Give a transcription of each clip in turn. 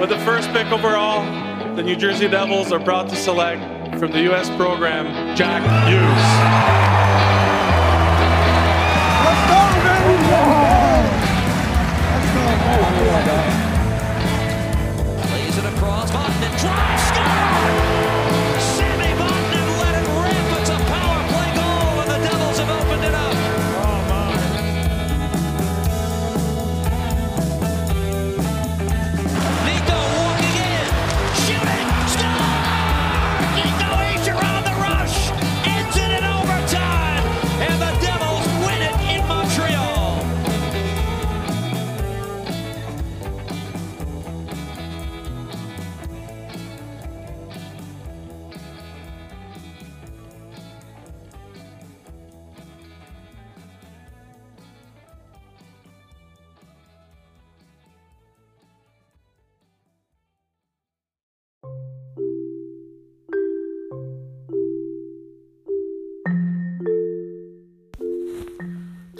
With the first pick overall, the New Jersey Devils are proud to select from the U.S. program Jack Hughes. Lays it across. Vatanen drives, score!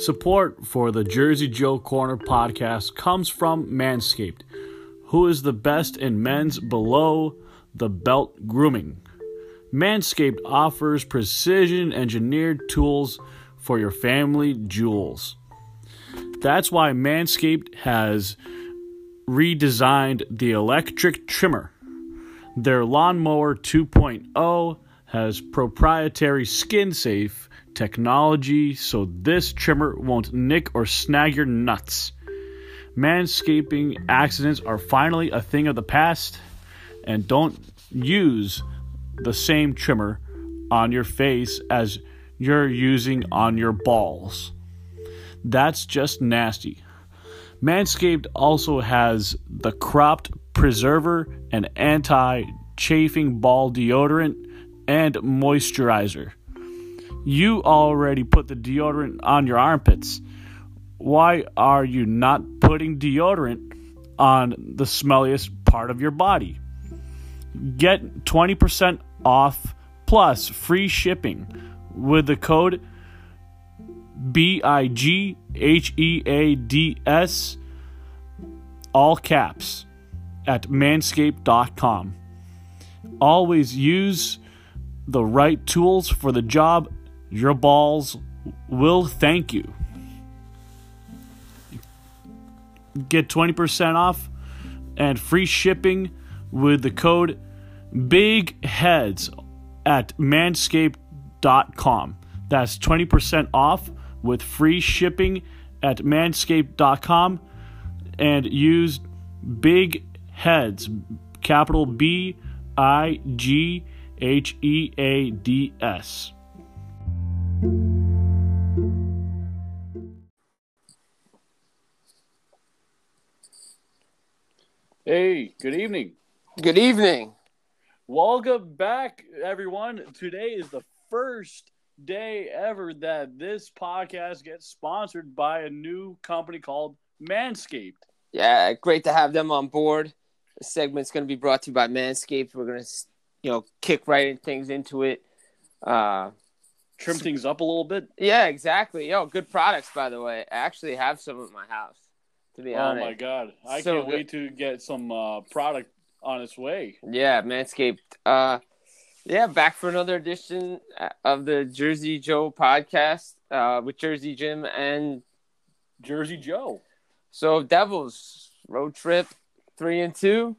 Support for the Jersey Joe Corner podcast comes from Manscaped, who is the best in men's below the belt grooming. Manscaped offers precision engineered tools for your family jewels. That's why Manscaped has redesigned the electric trimmer. Their lawnmower 2.0 has proprietary skin safe technology so this trimmer won't nick or snag your nuts. Manscaping accidents are finally a thing of the past, and don't use the same trimmer on your face as you're using on your balls. That's just nasty. Manscaped also has the cropped preserver and anti chafing ball deodorant and moisturizer. You already put the deodorant on your armpits. Why are you not putting deodorant on the smelliest part of your body? Get 20% off plus free shipping with the code B I G H E A D S, all caps, at manscaped.com. Always use the right tools for the job. Your balls will thank you. Get 20% off and free shipping with the code Big Heads at manscaped.com. That's 20% off with free shipping at manscaped.com and use Big Heads, capital B I G H E A D S. Hey, good evening. Good evening. Welcome back, everyone. Today is the first day ever that this podcast gets sponsored by a new company called Manscaped. Yeah, great to have them on board. The segment's going to be brought to you by Manscaped. We're going to, you know, kick right in things into it. Uh, Trim things up a little bit. yeah, exactly. Yo, good products, by the way. I actually have some at my house, to be Oh honest. Oh my god. I So can't wait to get some uh, product on its way. Yeah, Manscaped. Uh, yeah, back for another edition uh, of the Jersey Joe podcast uh, with Jersey Jim and Jersey Joe. So Devils road trip three and two.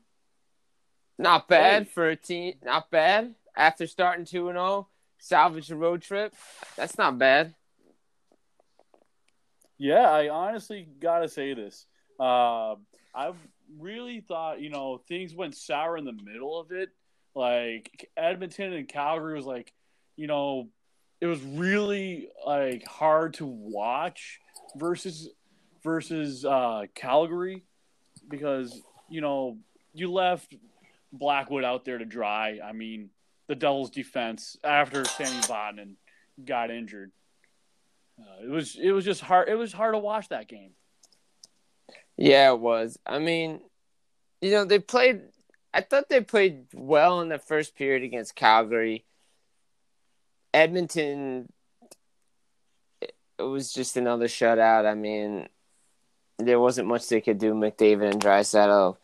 Not bad Hey. for a team. Not bad after starting two and zero. Salvage a road trip. That's not bad. Yeah, I honestly gotta say this. Uh, I really thought you know things went sour in the middle of it. Like Edmonton and Calgary was like, you know, it was really like hard to watch versus versus uh, Calgary because you know you left Blackwood out there to dry. I mean, the Devils' defense after Sammy Vatanen got injured. Uh, it was it was just hard. It was hard to watch that game. Yeah, it was. I mean, you know, they played. I thought they played well in the first period against Calgary. Edmonton, it was just another shutout. I mean, there wasn't much they could do. McDavid and Draisaitl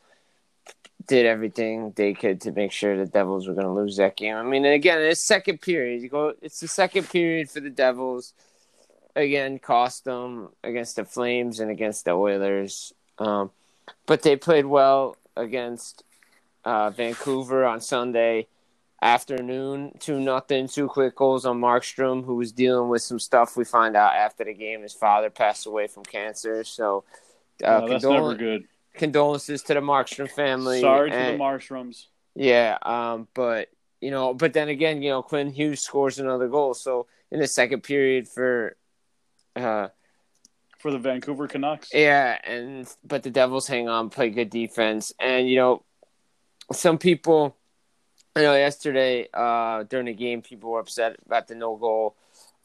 did everything they could to make sure the Devils were going to lose that game. I mean, again, it's second period. You go, it's the second period for the Devils. Again, cost them against the Flames and against the Oilers. Um, but they played well against uh, Vancouver on Sunday afternoon. Two nothing, two quick goals on Markstrom, who was dealing with some stuff. We find out after the game, his father passed away from cancer. So, uh, No, that's condol- never good. Condolences to the Markstrom family. Sorry to the Marshrooms. yeah, um, but you know, but then again, you know, Quinn Hughes scores another goal. So in the second period for, uh, for the Vancouver Canucks. yeah, and but the Devils hang on, play good defense, and you know, some people, I know yesterday uh, during the game, people were upset about the no goal.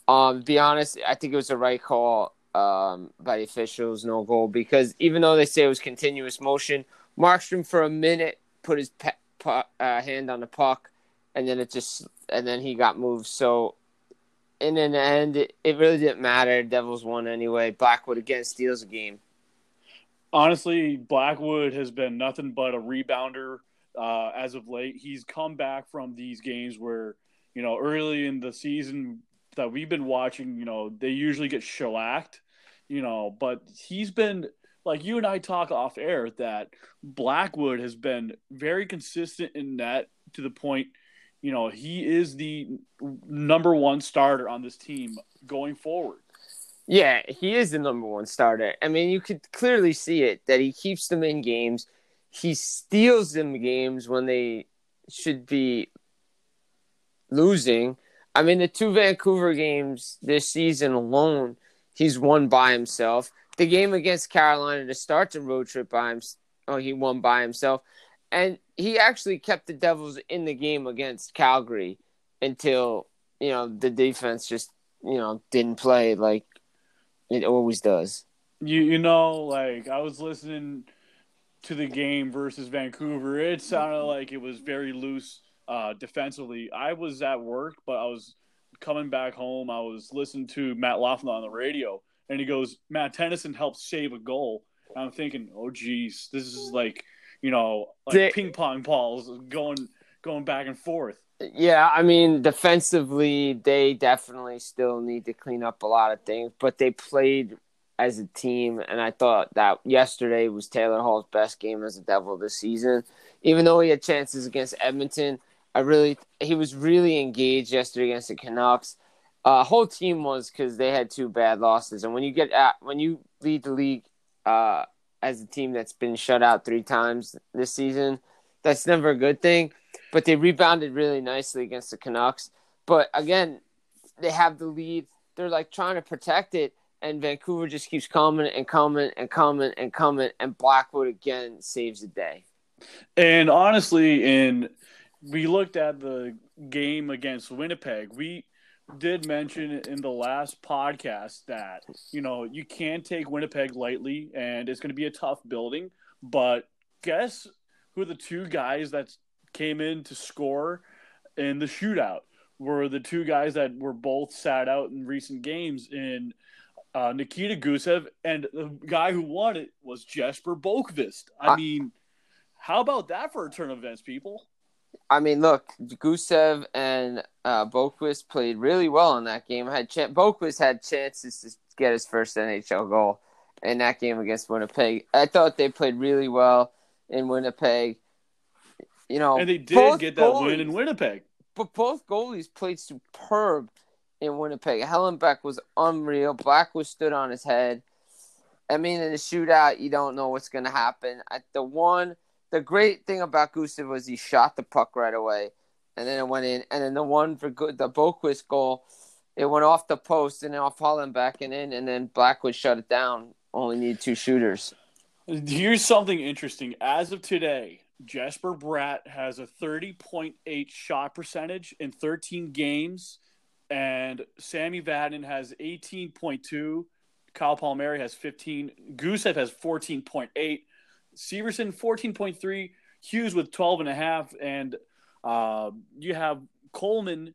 Um, to be honest, I think it was the right call um, by the officials, no goal, because even though they say it was continuous motion, Markstrom for a minute put his pe- pu- uh, hand on the puck, and then it just and then he got moved. So, in the end, it, it really didn't matter. Devils won anyway. Blackwood again steals a game. honestly, Blackwood has been nothing but a rebounder uh, as of late. He's come back from these games where, you know, early in the season that we've been watching, you know, they usually get shellacked, you know, but he's been like you and I talk off air that Blackwood has been very consistent in net to the point, you know, he is the number one starter on this team going forward. Yeah, he is the number one starter. I mean, you could clearly see it that he keeps them in games. He steals them games when they should be losing. I mean, the two Vancouver games this season alone, he's won by himself. The game against Carolina to start the road trip by him, oh, he won by himself, and he actually kept the Devils in the game against Calgary until you know the defense just you know didn't play like it always does. You you know, like I was listening to the game versus Vancouver. It sounded like it was very loose uh, defensively. I was at work, but I was coming back home. I was listening to Matt Loughlin on the radio, and he goes, "Matt Tennyson helped save a goal." And I'm thinking, "Oh, geez, this is like you know, like ping pong balls going going back and forth." Yeah, I mean, defensively, they definitely still need to clean up a lot of things, but they played as a team, and I thought that yesterday was Taylor Hall's best game as a Devil this season. Even though he had chances against Edmonton, I really he was really engaged yesterday against the Canucks. Uh, whole team was because they had two bad losses, and when you get at when you lead the league uh, as a team that's been shut out three times this season, that's never a good thing but they rebounded really nicely against the Canucks. But again, they have the lead. They're like trying to protect it, and Vancouver just keeps coming and coming and coming and coming, and Blackwood again saves the day. And honestly, in we looked at the game against Winnipeg. We did mention in the last podcast that you know you can't take Winnipeg lightly, and it's going to be a tough building. But guess who the two guys that came in to score in the shootout were the two guys that were both sat out in recent games in uh, Nikita Gusev, and the guy who won it was Jesper Boqvist. I I- mean, how about that for a turn of events, people? I mean, look, Gusev and uh, Boqvist played really well in that game. Had ch- Boqvist had chances to get his first NHL goal in that game against Winnipeg. I thought they played really well in Winnipeg. You know, And they did get that win in Winnipeg. but both goalies played superb in Winnipeg. Hellebuyck was unreal. Black was stood on his head. I mean, in the shootout, you don't know what's going to happen. At the one, the great thing about Gustav was he shot the puck right away, and then it went in. And then the one for good, the Boqvist goal, it went off the post and then off Hellebuyck and in, and then Blackwood shut it down. Only need two shooters. Here's something interesting. As of today, Jasper Bratt has a 30.8 shot percentage in 13 games, and Sammy Vatanen has 18.2. Kyle Palmieri has 15. Gusev has 14.8. Severson 14.3. Hughes with 12.5. And uh, you have Coleman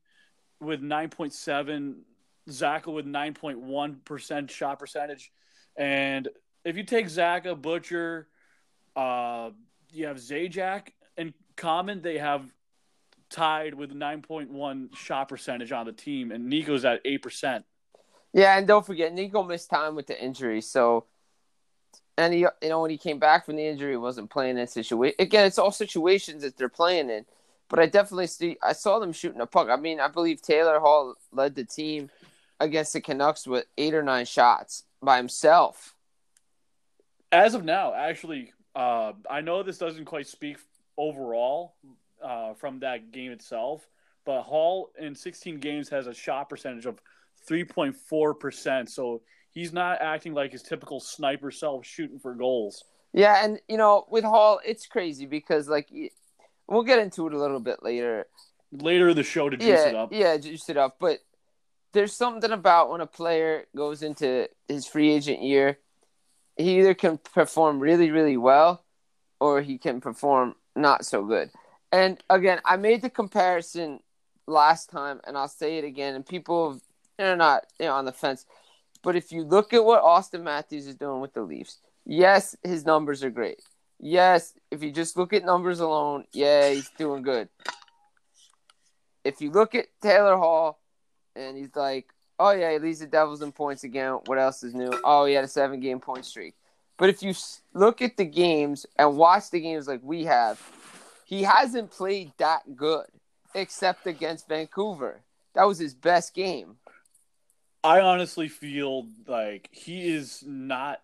with 9.7. Zacha with 9.1% shot percentage. And if you take Zacha, Butcher, uh, you have Zajac and Common. They have tied with 9.1 shot percentage on the team, and Nico's at eight percent. Yeah, and don't forget Nico missed time with the injury, so and he you know when he came back from the injury, he wasn't playing in situation. Again, it's all situations that they're playing in. But I definitely see I saw them shooting a puck. I mean, I believe Taylor Hall led the team against the Canucks with eight or nine shots by himself. As of now, actually, uh, I know this doesn't quite speak overall uh, from that game itself, but Hall in 16 games has a shot percentage of 3.4%. So he's not acting like his typical sniper self shooting for goals. Yeah, and you know, with Hall, it's crazy because like we'll get into it a little bit later. Later in the show to juice yeah, it up. Yeah, juice it up. But there's something about when a player goes into his free agent year, he either can perform really, really well or he can perform not so good. And again, I made the comparison last time and I'll say it again and people they're not you know, on the fence. But if you look at what Auston Matthews is doing with the Leafs, yes, his numbers are great. Yes, if you just look at numbers alone, yeah, he's doing good. If you look at Taylor Hall and he's like, oh, yeah, he leads the Devils in points again. What else is new? Oh, he had a seven game point streak. But if you look at the games and watch the games like we have, he hasn't played that good except against Vancouver. That was his best game. I honestly feel like he is not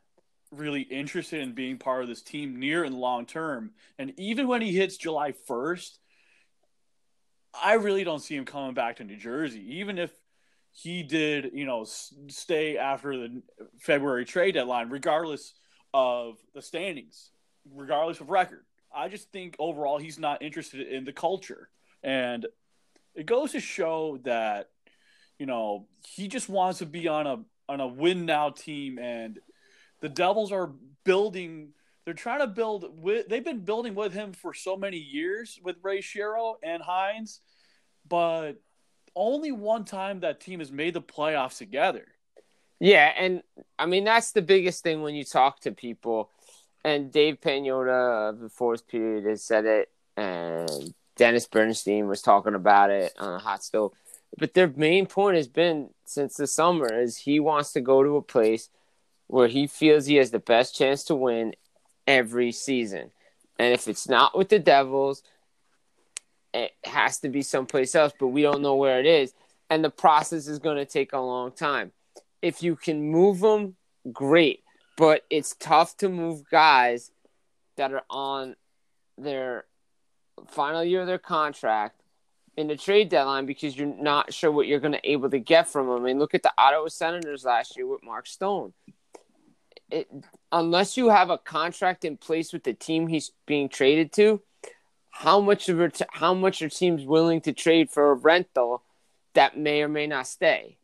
really interested in being part of this team near and long term. And even when he hits July 1st, I really don't see him coming back to New Jersey. Even if he did, you know, stay after the February trade deadline, regardless of the standings, regardless of record. I just think overall he's not interested in the culture. And it goes to show that you know, he just wants to be on a on a win now team, and the Devils are building. They're trying to build with. They've been building with him for so many years with Ray Shero and Hynes, but only one time that team has made the playoffs together. Yeah, and I mean that's the biggest thing when you talk to people. And Dave Pagnotta of the fourth period has said it, and Dennis Bernstein was talking about it on a hot stove. But their main point has been since the summer is he wants to go to a place where he feels he has the best chance to win every season. And if it's not with the Devils, it has to be someplace else, but we don't know where it is. And the process is going to take a long time. If you can move them, great. But it's tough to move guys that are on their final year of their contract in the trade deadline because you're not sure what you're going to able to get from them. I mean, look at the Ottawa Senators last year with Mark Stone. It, unless you have a contract in place with the team he's being traded to, how much of it, how much your teams willing to trade for a rental that may or may not stay?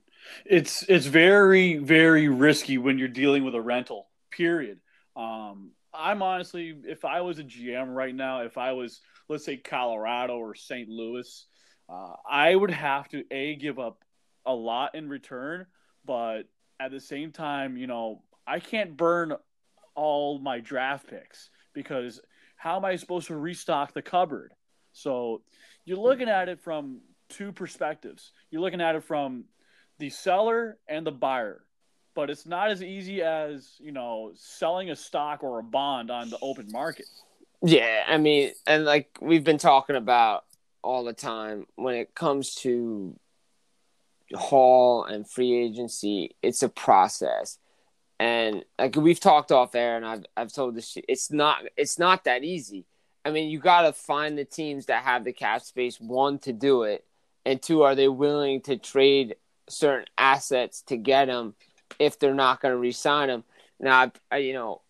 It's it's very very risky when you're dealing with a rental. Period. Um, I'm honestly, if I was a GM right now, if I was let's say Colorado or St. Louis, uh, I would have to a give up a lot in return, but at the same time, you know, I can't burn all my draft picks because how am I supposed to restock the cupboard? So you're looking at it from two perspectives. You're looking at it from the seller and the buyer, but it's not as easy as you know selling a stock or a bond on the open market. Yeah, I mean, and like we've been talking about all the time when it comes to Hall and free agency, it's a process. And like we've talked off air and I've I've told this it's not it's not that easy. I mean, you got to find the teams that have the cap space one to do it and two are they willing to trade certain assets to get them if they're not going to re-sign them. Now, I, you know,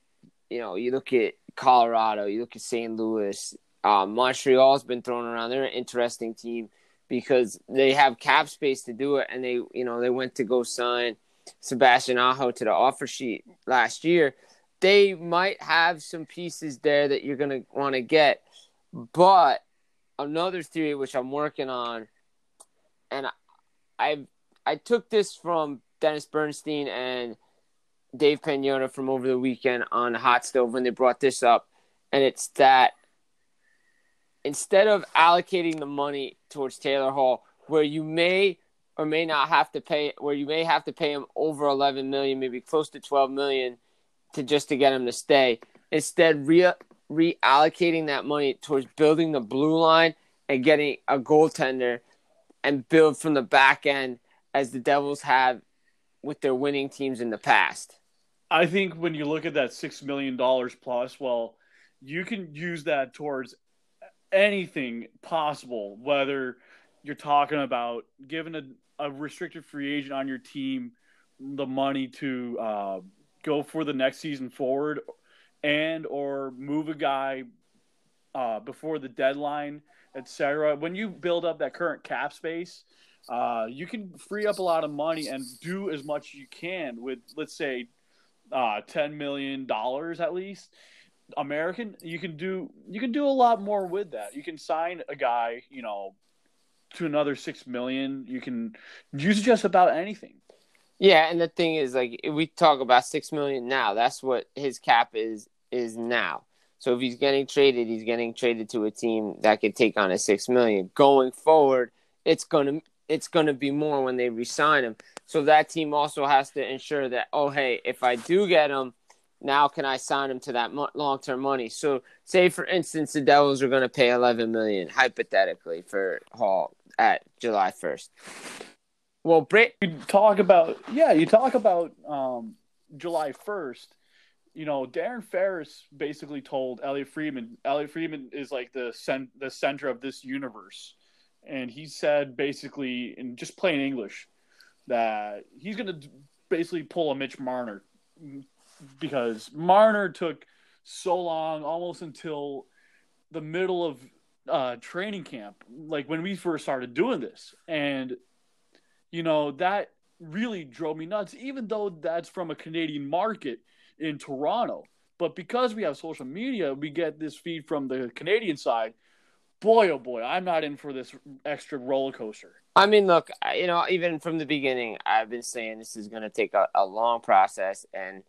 you know, you look at Colorado, you look at St. Louis, uh, Montreal's been thrown around. They're an interesting team because they have cap space to do it, and they, you know, they went to go sign Sebastian Aho to the offer sheet last year. They might have some pieces there that you're gonna want to get, but another theory which I'm working on, and I, I, I took this from Dennis Bernstein and Dave Pagnotta from over the weekend on Hot Stove when they brought this up, and it's that instead of allocating the money towards Taylor Hall, where you may or may not have to pay, where you may have to pay him over 11 million, maybe close to 12 million, to just to get him to stay. Instead, re- reallocating that money towards building the blue line and getting a goaltender and build from the back end as the Devils have with their winning teams in the past. I think when you look at that six million dollars plus, well, you can use that towards anything possible. Whether you're talking about giving a, a restricted free agent on your team the money to uh, go for the next season forward, and or move a guy uh, before the deadline, etc. When you build up that current cap space, uh, you can free up a lot of money and do as much as you can with, let's say, uh, ten million dollars at least. American, you can do you can do a lot more with that. You can sign a guy, you know, to another six million. You can use just about anything. Yeah, and the thing is, like, we talk about six million now. That's what his cap is is now. So if he's getting traded, he's getting traded to a team that could take on a six million. Going forward, it's gonna it's gonna be more when they resign him. So that team also has to ensure that oh hey, if I do get him, now can I sign him to that mo- long term money? So say for instance, the Devils are going to pay eleven million hypothetically for Hall at July first. Well, Brit, You talk about yeah, you talk about um, July first. You know, Darren Ferris basically told Elliotte Friedman. Elliotte Friedman is like the cent- the center of this universe, and he said basically in just plain English that he's going to basically pull a Mitch Marner because Marner took so long, almost until the middle of uh, training camp, like when we first started doing this, and you know that really drove me nuts. Even though that's from a Canadian market in Toronto, but because we have social media, we get this feed from the Canadian side. Boy, oh boy, I'm not in for this extra roller coaster. I mean, look, you know, even from the beginning, I've been saying this is going to take a, a long process, and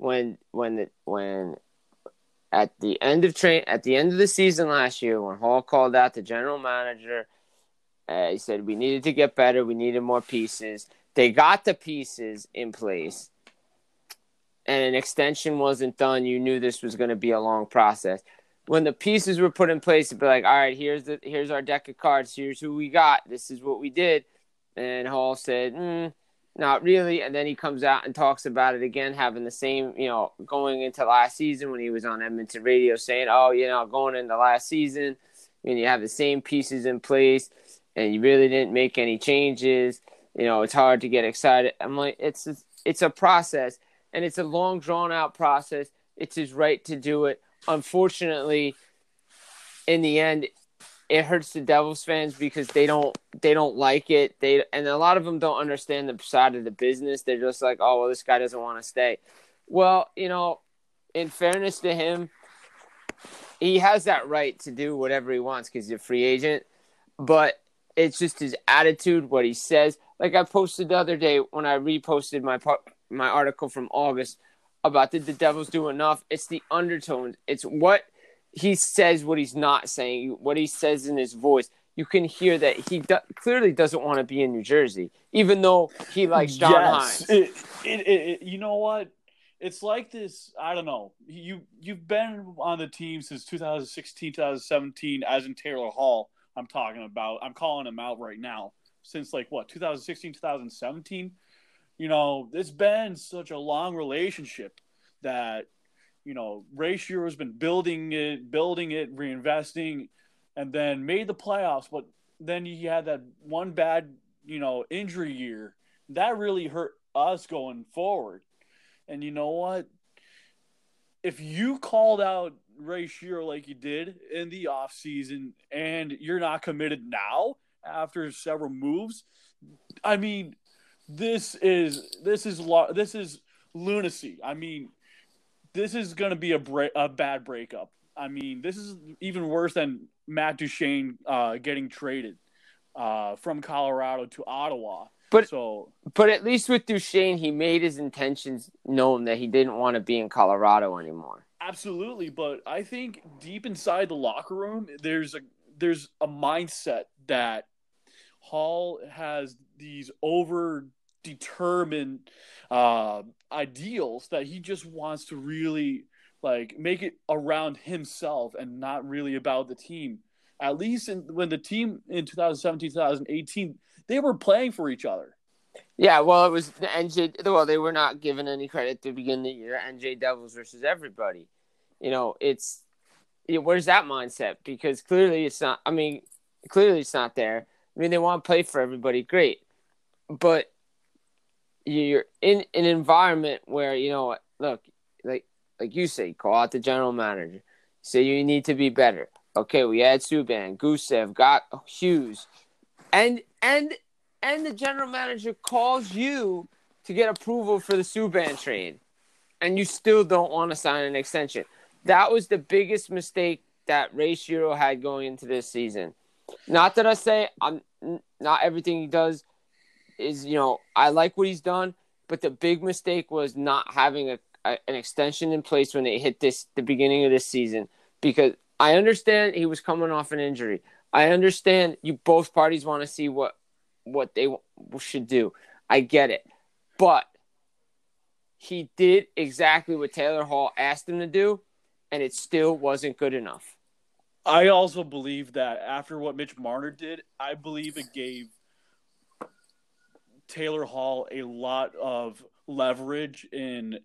when when when at the end of train at the end of the season last year, when Hall called out the general manager, uh, he said we needed to get better, we needed more pieces. They got the pieces in place, and an extension wasn't done. You knew this was going to be a long process. When the pieces were put in place, to be like, all right, here's the here's our deck of cards. Here's who we got. This is what we did. And Hall said, mm, not really. And then he comes out and talks about it again, having the same, you know, going into last season when he was on Edmonton radio saying, oh, you know, going into last season, and you have the same pieces in place and you really didn't make any changes. You know, it's hard to get excited. I'm like, it's it's a process and it's a long drawn out process. It's his right to do it. Unfortunately, in the end, it hurts the Devils fans because they don't they don't like it. They and a lot of them don't understand the side of the business. They're just like, oh well, this guy doesn't want to stay. Well, you know, in fairness to him, he has that right to do whatever he wants because he's a free agent. But it's just his attitude, what he says. Like I posted the other day when I reposted my my article from August about did the Devils do enough? It's the undertones. It's what he says, what he's not saying, what he says in his voice. You can hear that he do- clearly doesn't want to be in New Jersey, even though he likes John. It, it, it, it, you know what? It's like this. I don't know. You you've been on the team since 2016, 2017, as in Taylor Hall. I'm talking about. I'm calling him out right now. Since like what 2016, 2017. You know, it's been such a long relationship that you know Ray Shero has been building it, building it, reinvesting, and then made the playoffs. But then he had that one bad, you know, injury year that really hurt us going forward. And you know what? If you called out Ray Shero like you did in the offseason and you're not committed now after several moves, I mean, this is this is this is lunacy. I mean, this is going to be a break, a bad breakup. I mean, this is even worse than Matt Duchene uh, getting traded uh, from Colorado to Ottawa. But- so But at least with Duchene, he made his intentions known that he didn't want to be in Colorado anymore. absolutely, but I think deep inside the locker room, there's a there's a mindset that Hall has these over determined uh, ideals that he just wants to really like make it around himself and not really about the team. At least in, when the team in 2017, 2018, they were playing for each other. Yeah, well, it was the NJ. Well, they were not given any credit to begin the year. NJ Devils versus everybody. You know, it's where's that mindset? Because clearly it's not. I mean, clearly it's not there. I mean, they want to play for everybody, great, but you're in an environment where you know, look, like like you say, call out the general manager, say you need to be better. Okay, we had Subban, Gusev, got Hughes, and and and the general manager calls you to get approval for the Subban trade, and you still don't want to sign an extension. That was the biggest mistake that Ray Shero had going into this season. Not that I say I'm not everything he does is you know I like what he's done, but the big mistake was not having a, a an extension in place when they hit this the beginning of this season because I understand he was coming off an injury. I understand you both parties want to see what what they should do. I get it. But he did exactly what Taylor Hall asked him to do, and it still wasn't good enough. I also believe that after what Mitch Marner did, I believe it gave Taylor Hall a lot of leverage in,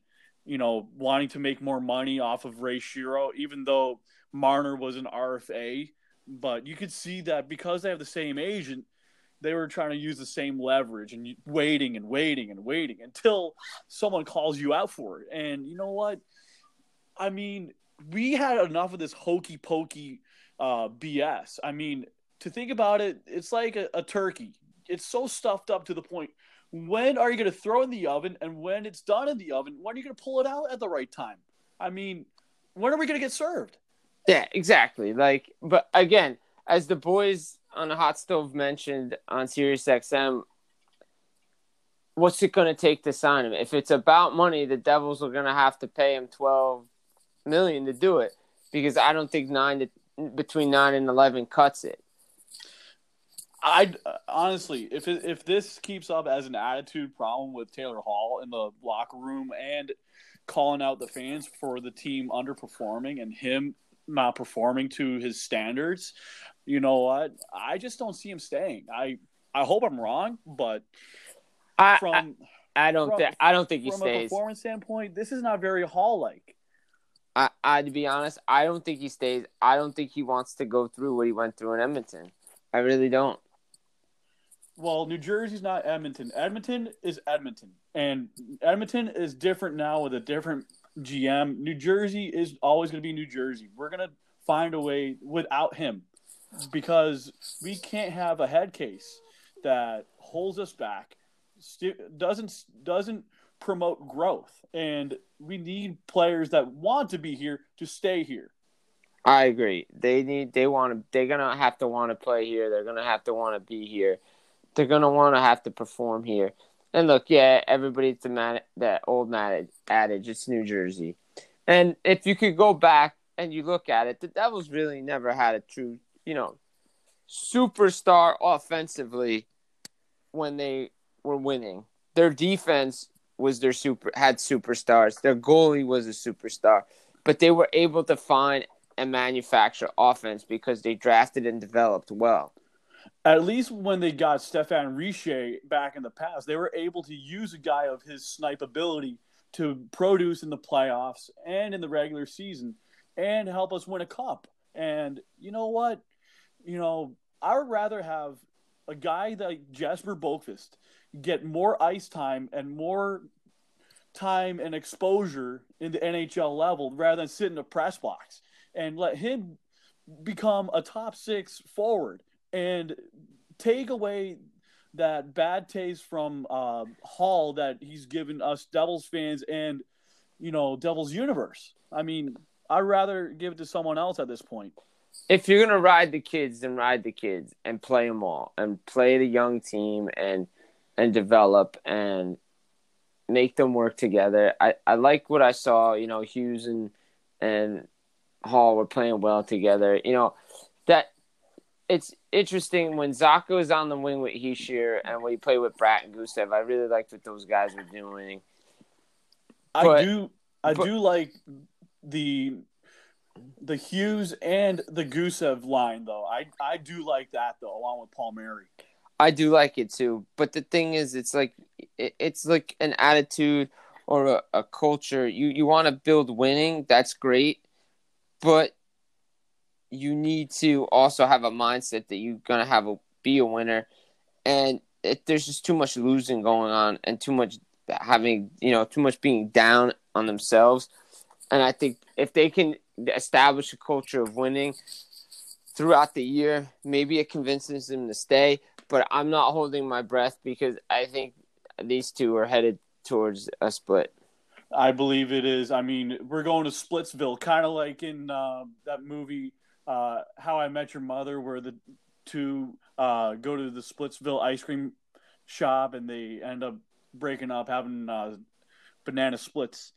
you know, wanting to make more money off of Ray Shero, even though Marner was an RFA. But you could see that because they have the same agent, they were trying to use the same leverage and waiting and waiting and waiting until someone calls you out for it. And you know what? I mean, we had enough of this hokey pokey uh, BS. I mean, to think about it, it's like a, a turkey. It's so stuffed up to the point. When are you going to throw in the oven? And when it's done in the oven, when are you going to pull it out at the right time? I mean, when are we going to get served? Yeah, exactly. Like, but again, as the boys on the hot stove mentioned on Sirius XM, what's it going to take to sign him? If it's about money, the Devils are going to have to pay him twelve million to do it because I don't think nine to between nine and eleven cuts it. I honestly, if it, if this keeps up as an attitude problem with Taylor Hall in the locker room and calling out the fans for the team underperforming and him not performing to his standards, you know what? I just don't see him staying. I I hope I'm wrong, but I from I, I don't from- think I don't think he from a performance standpoint, this is not very Hall like. I, I to be honest, I don't think he stays. I don't think he wants to go through what he went through in Edmonton. I really don't. Well, New Jersey's not Edmonton. Edmonton is Edmonton, and Edmonton is different now with a different GM. New Jersey is always going to be New Jersey. We're going to find a way without him because we can't have a head case that holds us back, doesn't doesn't promote growth, and we need players that want to be here to stay here. I agree. They need. They want to. They're gonna have to want to play here. They're gonna have to want to be here. They're gonna want to have to perform here. And look, yeah, everybody's the man, that old man adage. It's New Jersey, and if you could go back and you look at it, the Devils really never had a true, you know, superstar offensively when they were winning. Their defense was their super had superstars. Their goalie was a superstar, but they were able to find and manufacture offense because they drafted and developed well. At least when they got Stephane Richer back in the past, they were able to use a guy of his snipe ability to produce in the playoffs and in the regular season and help us win a cup. And you know what? You know, I would rather have a guy like Jasper Boqvist get more ice time and more time and exposure in the NHL level rather than sit in a press box and let him become a top six forward and take away that bad taste from uh, Hall that he's given us Devils fans and you know Devils universe. I mean, I'd rather give it to someone else at this point. If you're gonna ride the kids, then ride the kids and play them all, and play the young team and and develop and make them work together. I, I like what I saw. You know, Hughes and and Hall were playing well together. You know that it's interesting when Zacha was on the wing with Hischier and when he played with Bratt and Gusev. I really liked what those guys were doing. I do I but- do like the the Hughes and the Gusev line though. I I do like that though, along with Palmieri. I do like it too, but the thing is, it's like it, it's like an attitude or a, a culture. You you want to build winning, that's great, but you need to also have a mindset that you're gonna have a be a winner, and it, there's just too much losing going on and too much having you know too much being down on themselves, and I think if they can establish a culture of winning throughout the year, maybe it convinces them to stay but I'm not holding my breath because I think these two are headed towards a split. I believe it is. I mean, we're going to Splitsville, kind of like in uh, that movie uh, How I Met Your Mother, where the two uh, go to the Splitsville ice cream shop and they end up breaking up, having uh, banana splits.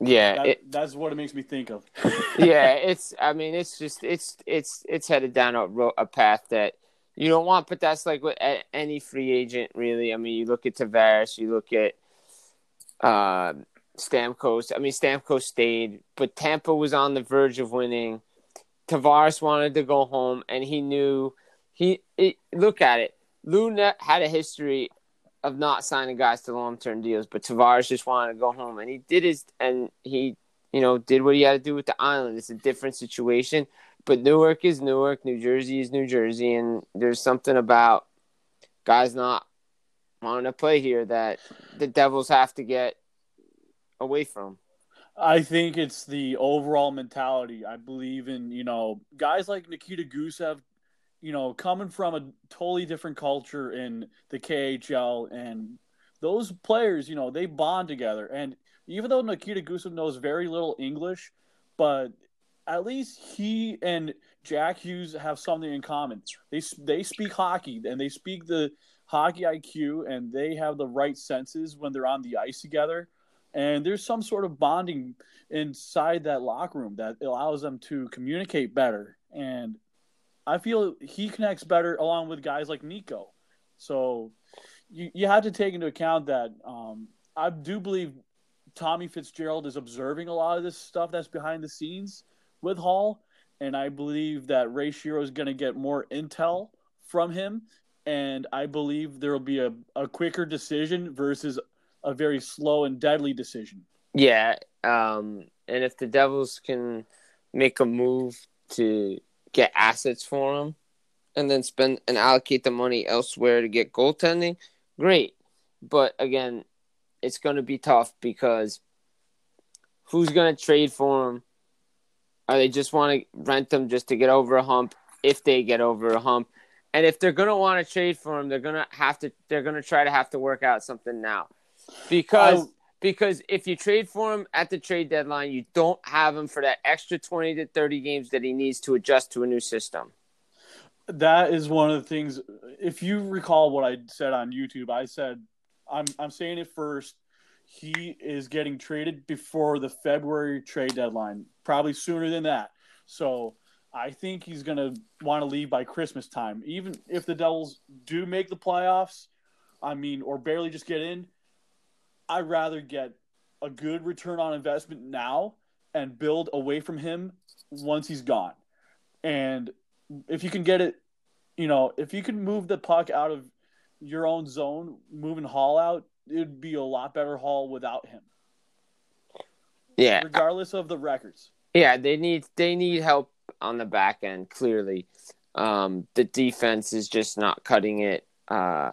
Yeah, That, it, that's what it makes me think of. yeah, it's. I mean, it's just it's it's it's headed down a ro- a path that you don't want. But that's like with any free agent, really. I mean, you look at Tavares, you look at uh, Stamkos. I mean, Stamkos stayed, but Tampa was on the verge of winning. Tavares wanted to go home, and he knew he. It, look at it. Luna had a history of not signing guys to long term deals, but Tavares just wanted to go home, and he did his and he, you know, did what he had to do with the island. It's a different situation, but Newark is Newark, New Jersey is New Jersey, and there's something about guys not wanting to play here that the Devils have to get away from. I think it's the overall mentality. I believe in, you know, guys like Nikita Gusev, you know, coming from a totally different culture in the KHL and those players, you know, they bond together. And even though Nikita Gusev knows very little English, but at least he and Jack Hughes have something in common. They they speak hockey and they speak the hockey IQ and they have the right senses when they're on the ice together and there's some sort of bonding inside that locker room that allows them to communicate better. And i feel he connects better along with guys like nico. So you, you have to take into account that um, i do believe tommy fitzgerald is observing a lot of this stuff that's behind the scenes with hall. And i believe that ray shero is going to get more intel from him. And i believe there will be a, a quicker decision versus a very slow and deadly decision. Yeah, um, and if the Devils can make a move to get assets for him, and then spend and allocate the money elsewhere to get goaltending, great. But again, it's going to be tough because who's going to trade for him? Are they just want to rent them just to get over a hump? If they get over a hump, and if they're going to want to trade for him, they're going to have to. They're going to try to have to work out something now because I- because if you trade for him at the trade deadline, you don't have him for that extra 20 to 30 games that he needs to adjust to a new system. That is one of the things. If you recall what I said on YouTube, I said I'm I'm saying it first. He is getting traded before the February trade deadline, probably sooner than that. So I think he's going to want to leave by Christmas time. Even if the Devils do make the playoffs, I mean, or barely just get in, I'd rather get a good return on investment now and build away from him once he's gone. And if you can get it, you know, if you can move the puck out of your own zone, moving Hall out, it'd be a lot better Hall without him, Yeah. regardless of the records. Yeah, they need they need help on the back end clearly. Um the defense is just not cutting it. Uh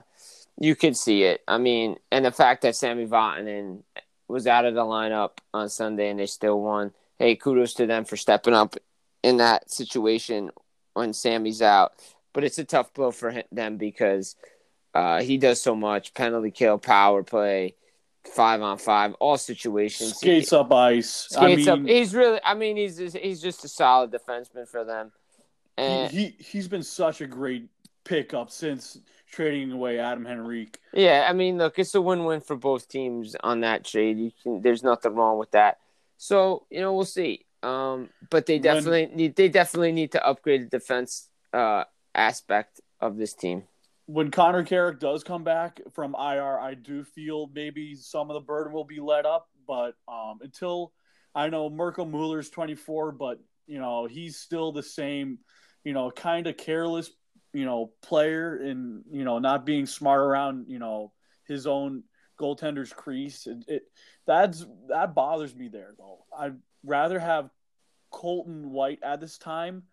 you could see it. I mean, and the fact that Sammy Vatanen was out of the lineup on Sunday and they still won. Hey, kudos to them for stepping up in that situation when Sammy's out. But it's a tough blow for him, them because uh, he does so much penalty kill, power play, five on five, all situations. Skates up ice. Skates I up. He's really. I mean, he's just, he's just a solid defenseman for them. And he, he he's been such a great pickup since trading away Adam Henrique. yeah, I mean, look, it's a win-win for both teams on that trade. You can. There's nothing wrong with that. So you know, we'll see. Um, but they When- definitely need. They definitely need to upgrade the defense uh, aspect of this team. when Connor Carrick does come back from IR, I do feel maybe some of the burden will be let up. But um, until I know Mirco Mueller's 24, but you know he's still the same, you know, kind of careless, you know, player and you know not being smart around, you know, his own goaltender's crease. It, it that's that bothers me there though. I'd rather have Colton White at this time,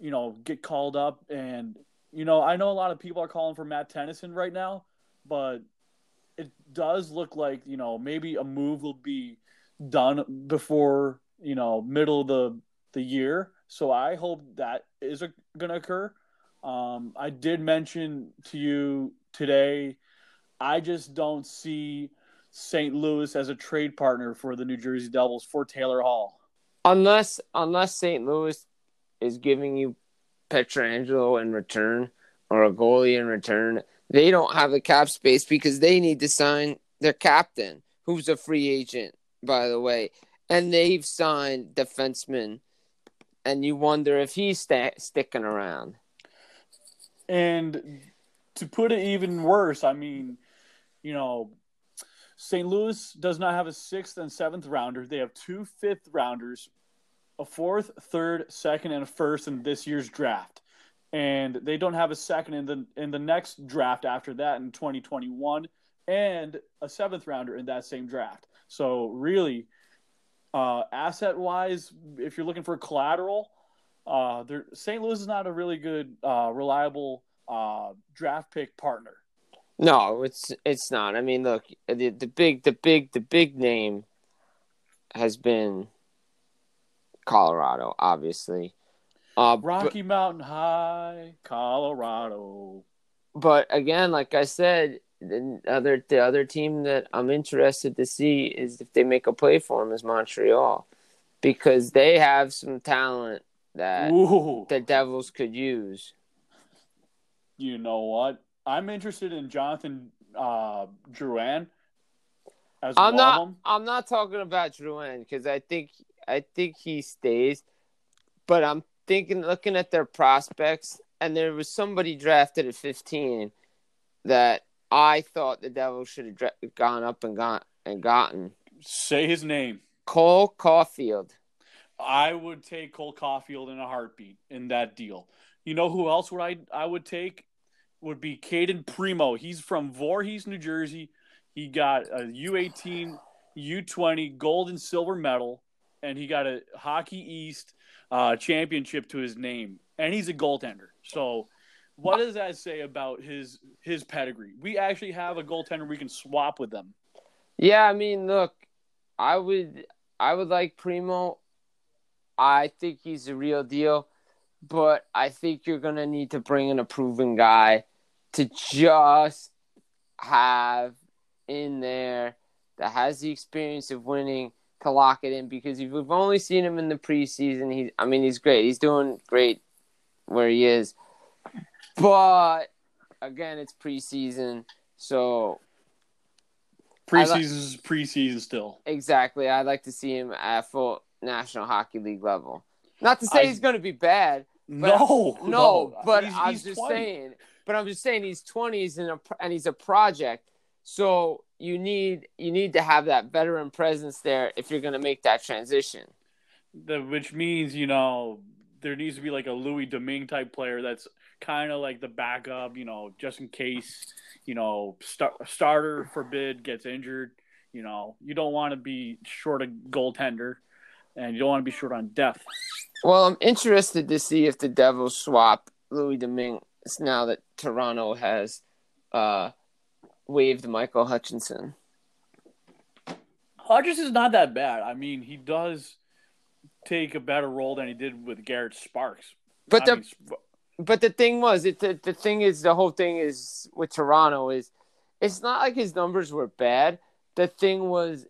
you know, get called up and you know, I know a lot of people are calling for Matt Tennyson right now, but it does look like, you know, maybe a move will be done before, you know, middle of the, the year. So I hope that is going to occur. Um, I did mention to you today, I just don't see St. Louis as a trade partner for the New Jersey Devils for Taylor Hall. Unless unless St. Louis is giving you Pietrangelo in return or a goalie in return, they don't have the cap space because they need to sign their captain, who's a free agent, by the way, and they've signed defensemen, and you wonder if he's sticking around. And to put it even worse, I mean, you know, St. Louis does not have a sixth and seventh rounder. They have two fifth rounders, a fourth, third, second, and a first in this year's draft. And they don't have a second in the in the next draft after that in 2021, and a seventh rounder in that same draft. So really, uh, asset wise, if you're looking for collateral, uh, St. Louis is not a really good, uh, reliable uh, draft pick partner. No, it's it's not. I mean, look, the the big the big the big name has been Colorado, obviously. Uh, Rocky but, Mountain High, Colorado. But again, like I said, the other the other team that I'm interested to see is if they make a play for him is Montreal, because they have some talent that Ooh. the Devils could use. You know what? I'm interested in Jonathan uh, Drouin. As I'm not. I'm not talking about Drouin because I think I think he stays, but I'm thinking, looking at their prospects, and there was somebody drafted at 15 that I thought the Devils should have dra- gone up and got and gotten. Say his name. Cole Caufield. I would take Cole Caufield in a heartbeat in that deal. You know who else would I I would take would be Cayden Primeau. He's from Voorhees, New Jersey. He got a U18, U20 gold and silver medal, and he got a Hockey East uh, championship to his name, and he's a goaltender. So, what does that say about his his pedigree? We actually have a goaltender we can swap with them. Yeah, I mean, look, I would I would like Primeau. I think he's a real deal, but I think you're gonna need to bring in a proven guy to just have in there that has the experience of winning to lock it in because if we've only seen him in the preseason, he's I mean he's great. He's doing great where he is. But again, it's preseason, so preseason is preseason still. Exactly. I'd like to see him at full National Hockey League level. Not to say I, he's going to be bad. no, no, no, but he's, I'm he's just 20. saying. But I'm just saying he's 20s and, a, and he's a project. So you need you need to have that veteran presence there if you're going to make that transition. The, which means you know there needs to be like a Louis Domingue type player that's kind of like the backup, you know, just in case you know star- starter forbid gets injured. You know, you don't want to be short a goaltender, and you don't want to be short on depth. Well, I'm interested to see if the Devils swap Louis Domingue now that Toronto has uh, waived Michael Hutchinson. Hutchinson's not that bad. I mean, he does take a better role than he did with Garrett Sparks. But I the mean, but the thing was, it the, the thing is, the whole thing is with Toronto is, it's not like his numbers were bad. The thing was,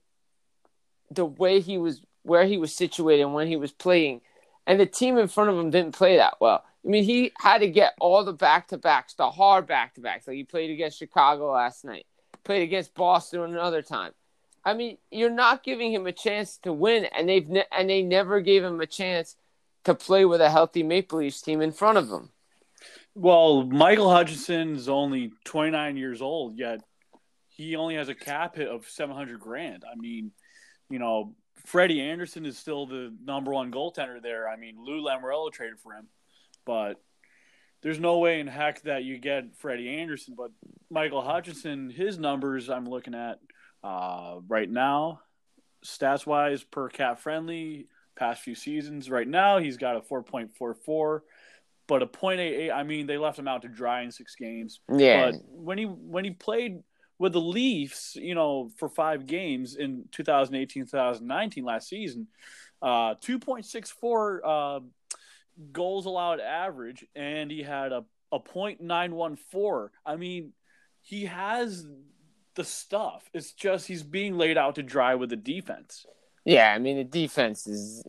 the way he was, where he was situated, and when he was playing, and the team in front of him didn't play that well. I mean, he had to get all the back to backs, the hard back to backs. Like he played against Chicago last night, played against Boston another time. I mean, you're not giving him a chance to win, and they've ne- and they never gave him a chance to play with a healthy Maple Leafs team in front of him. Well, Michael Hutchinson is only 29 years old, yet he only has a cap hit of 700 grand. I mean, you know, Freddie Andersen is still the number one goaltender there. I mean, Lou Lamoriello traded for him, but there's no way in heck that you get Freddie Andersen. But Michael Hutchinson, his numbers I'm looking at uh, right now, stats wise per cap friendly, past few seasons. Right now, he's got a 4.44 but a .88. I mean, they left him out to dry in six games. Yeah. But when he when he played with the Leafs, you know, for five games in 2018, 2019 last season, uh, 2.64 uh, goals allowed average, and he had a a .914. I mean, he has the stuff. It's just he's being laid out to dry with the defense. Yeah, I mean the defense is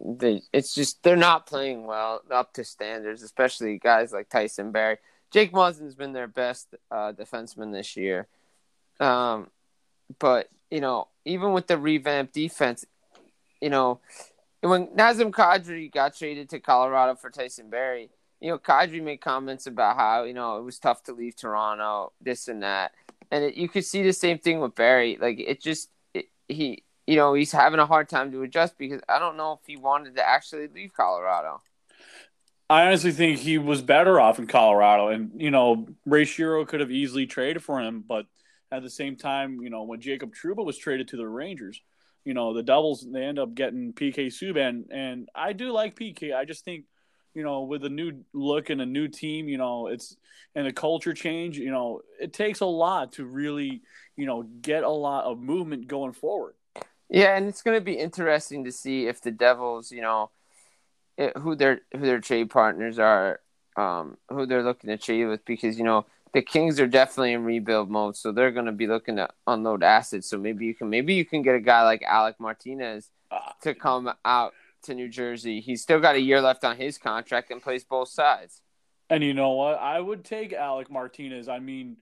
it's just they're not playing well up to standards, especially guys like Tyson Barrie. Jake Muzzin's been their best uh, defenseman this year, um, but you know even with the revamped defense, you know when Nazem Kadri got traded to Colorado for Tyson Barrie, you know Kadri made comments about how you know it was tough to leave Toronto, this and that, and it, you could see the same thing with Barrie. Like it just it, he you know, he's having a hard time to adjust because I don't know if he wanted to actually leave Colorado. I honestly think he was better off in Colorado, and you know, Ray Shero could have easily traded for him, but at the same time, you know, when Jacob Trouba was traded to the Rangers, you know, the Devils they end up getting PK Subban, and I do like PK. I just think, you know, with a new look and a new team, you know, it's and a culture change, you know, it takes a lot to really, you know, get a lot of movement going forward. Yeah, and it's going to be interesting to see if the Devils, you know, it, who their who their trade partners are, um, who they're looking to trade with, because you know the Kings are definitely in rebuild mode, so they're going to be looking to unload assets. So maybe you can maybe you can get a guy like Alec Martinez to come out to New Jersey. He's still got a year left on his contract and plays both sides. And you know what? I would take Alec Martinez. I mean,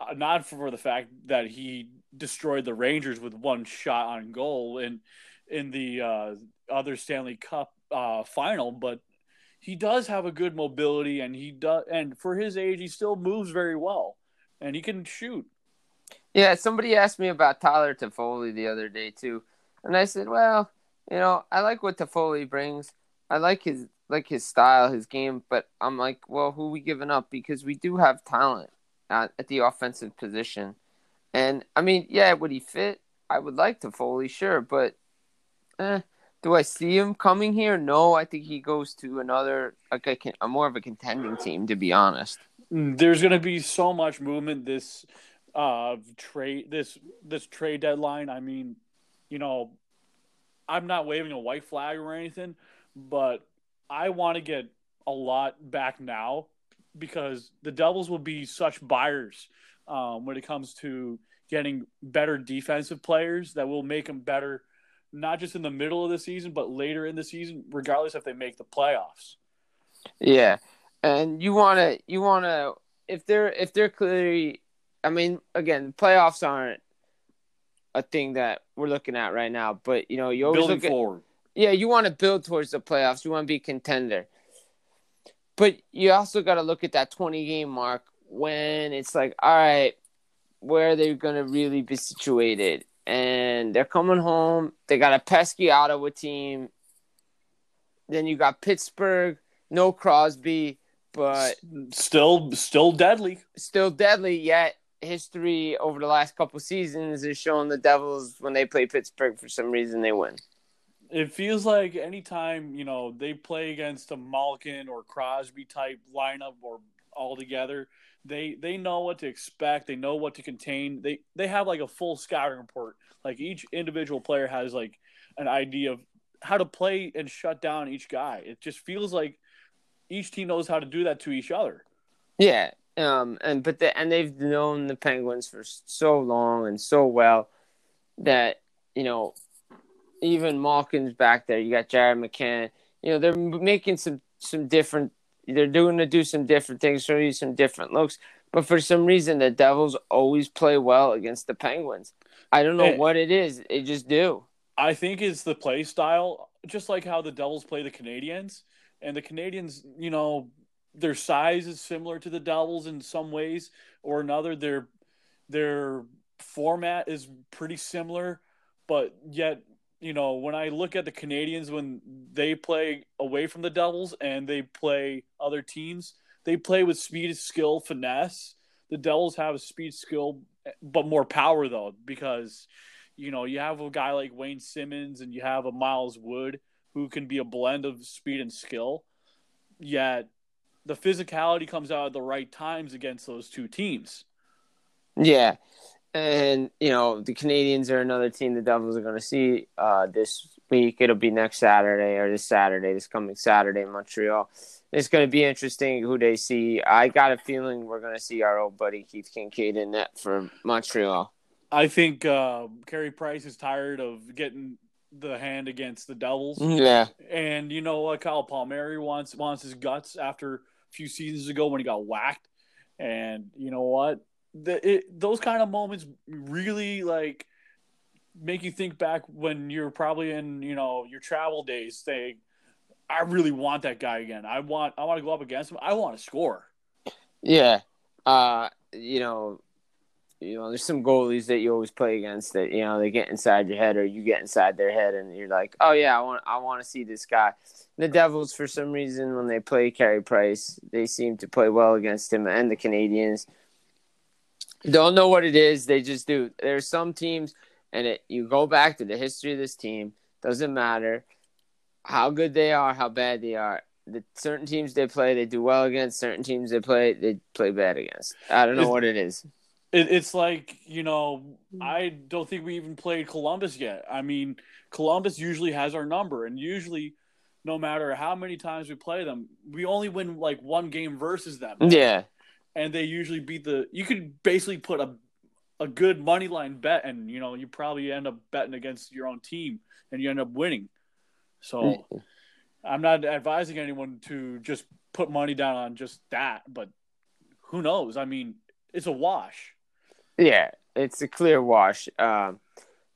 uh, not for the fact that he destroyed the Rangers with one shot on goal in in the uh, other Stanley Cup uh, final, but he does have a good mobility, and he does, and for his age, he still moves very well, and he can shoot. Yeah, somebody asked me about Tyler Toffoli the other day too, and I said, well, you know, I like what Toffoli brings. I like his like his style, his game, but I'm like, well, who we giving up because we do have talent at, at the offensive position. And I mean, yeah, would he fit? I would like Toffoli, sure, but eh, do I see him coming here? No, I think he goes to another, like a more of a contending team, to be honest. There's going to be so much movement this uh, trade this this trade deadline. I mean, you know, I'm not waving a white flag or anything, but I want to get a lot back now because the Devils will be such buyers um, when it comes to getting better defensive players that will make them better, not just in the middle of the season, but later in the season, regardless if they make the playoffs. Yeah, and you want to you want to if they're if they're clearly, I mean, again, playoffs aren't a thing that we're looking at right now, but you know, you always Building look at, forward. yeah, you want to build towards the playoffs. You want to be a contender. But you also got to look at that 20 game mark when it's like, all right, where are they going to really be situated? And they're coming home. They got a pesky Ottawa team. Then you got Pittsburgh, no Crosby, but Still, still deadly. still deadly. Yet history over the last couple seasons is showing the Devils when they play Pittsburgh for some reason they win. It feels like anytime you know they play against a Malkin or Crosby type lineup or all together, they they know what to expect. They know what to contain. They they have like a full scouting report. Like each individual player has like an idea of how to play and shut down each guy. It just feels like each team knows how to do that to each other. Yeah, um, and but the and they've known the Penguins for so long and so well that you know even Malkin's back there. You got Jared McCann. You know they're making some some different. They're doing to do some different things, show you some different looks. But for some reason, the Devils always play well against the Penguins. I don't know what it is. They just do. I think it's the play style, just like how the Devils play the Canadiens, and the Canadiens, you know, their size is similar to the Devils in some ways or another. Their their format is pretty similar, but yet you know when I look at the Canadiens when they play away from the Devils and they play other teams, they play with speed, skill, finesse. The Devils have speed, skill, but more power though because you know you have a guy like Wayne Simmonds and you have a Miles Wood who can be a blend of speed and skill. Yet the physicality comes out at the right times against those two teams. Yeah. And, you know, the Canadiens are another team the Devils are going to see uh, this week. It'll be next Saturday or this Saturday, this coming Saturday in Montreal. It's going to be interesting who they see. I got a feeling we're going to see our old buddy Keith Kinkaid in net for Montreal. I think uh, Carey Price is tired of getting the hand against the Devils. Yeah. And you know what? Kyle Palmieri wants wants his guts after a few seasons ago when he got whacked. And you know what? The, it, those kind of moments really like make you think back when you're probably in you know your travel days saying i really want that guy again i want i want to go up against him i want to score Yeah. Uh, you know, you know, there's some goalies that you always play against that, you know, they get inside your head or you get inside their head and you're like, Oh yeah, I want I want to see this guy. The Devils for some reason when they play Carey Price, they seem to play well against him and the Canadiens. Don't know what it is, they just do. There's some teams and it you go back to the history of this team, doesn't matter how good they are, how bad they are. The certain teams they play, they do well against. Certain teams they play, they play bad against. I don't know what it is. it, it's like you know i don't think we even played columbus yet i mean columbus usually has our number and usually no matter how many times we play them we only win like one game versus them Yeah, and they usually beat the you could basically put a a good money line bet and you know you probably end up betting against your own team and you end up winning so i'm not advising anyone to just put money down on just that but who knows i mean it's a wash yeah, it's a clear wash. Um,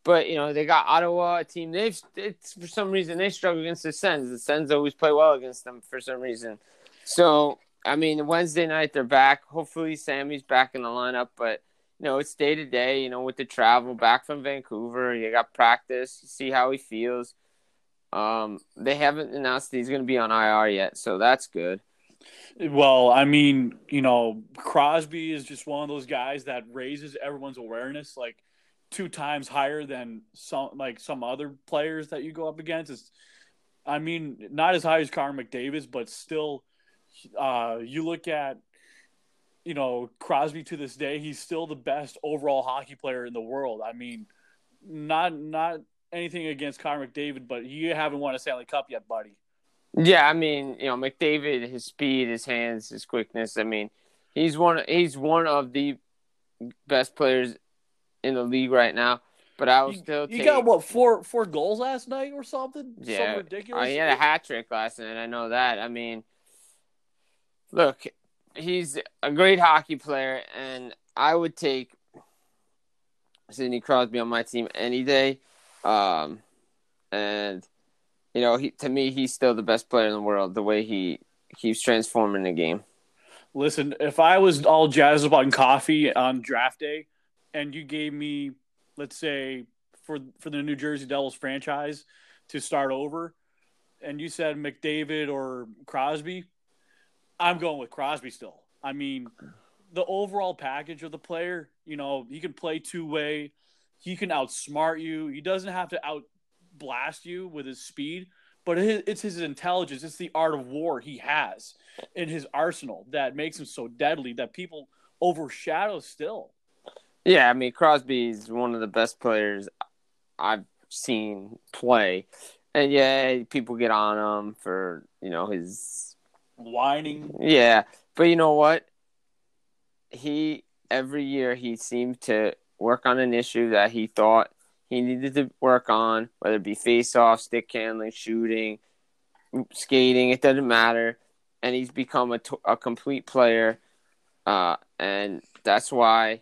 but you know they got Ottawa, a team they've it's for some reason they struggle against the Sens. The Sens always play well against them for some reason. So I mean Wednesday night they're back. Hopefully Sammy's back in the lineup, but you know it's day to day. You know with the travel back from Vancouver, you got practice. See how he feels. Um, they haven't announced that he's going to be on IR yet, so that's good. Well, I mean, you know, Crosby is just one of those guys that raises everyone's awareness like two times higher than some like some other players that you go up against. It's, I mean, not as high as Connor McDavid, but still, uh, you look at, you know, Crosby to this day, he's still the best overall hockey player in the world. I mean, not not anything against Connor McDavid, but you haven't won a Stanley Cup yet, buddy. Yeah, I mean, you know, McDavid, his speed, his hands, his quickness. I mean, he's one. He's one of the best players in the league right now. But I was still you take. got what four four goals last night or something? Yeah, Something ridiculous. Uh, he had a hat trick last night. I know that. I mean, look, he's a great hockey player, and I would take Sidney Crosby on my team any day. Um, and you know, he to me, he's still the best player in the world. The way he keeps transforming the game. Listen, if I was all jazzed up on coffee on draft day, and you gave me, let's say, for for the New Jersey Devils franchise to start over, and you said McDavid or Crosby, I'm going with Crosby still. I mean, the overall package of the player, you know, he can play two way, he can outsmart you. He doesn't have to out blast you with his speed, but it's his intelligence. It's the art of war he has in his arsenal that makes him so deadly that people overshadow still. Yeah, I mean Crosby is one of the best players I've seen play, and yeah, people get on him for you know his Whining. yeah, but you know what? He every year he seemed to work on an issue that he thought he needed to work on, whether it be face off, stick handling, shooting, skating. It doesn't matter, and he's become a, t- a complete player, uh, and that's why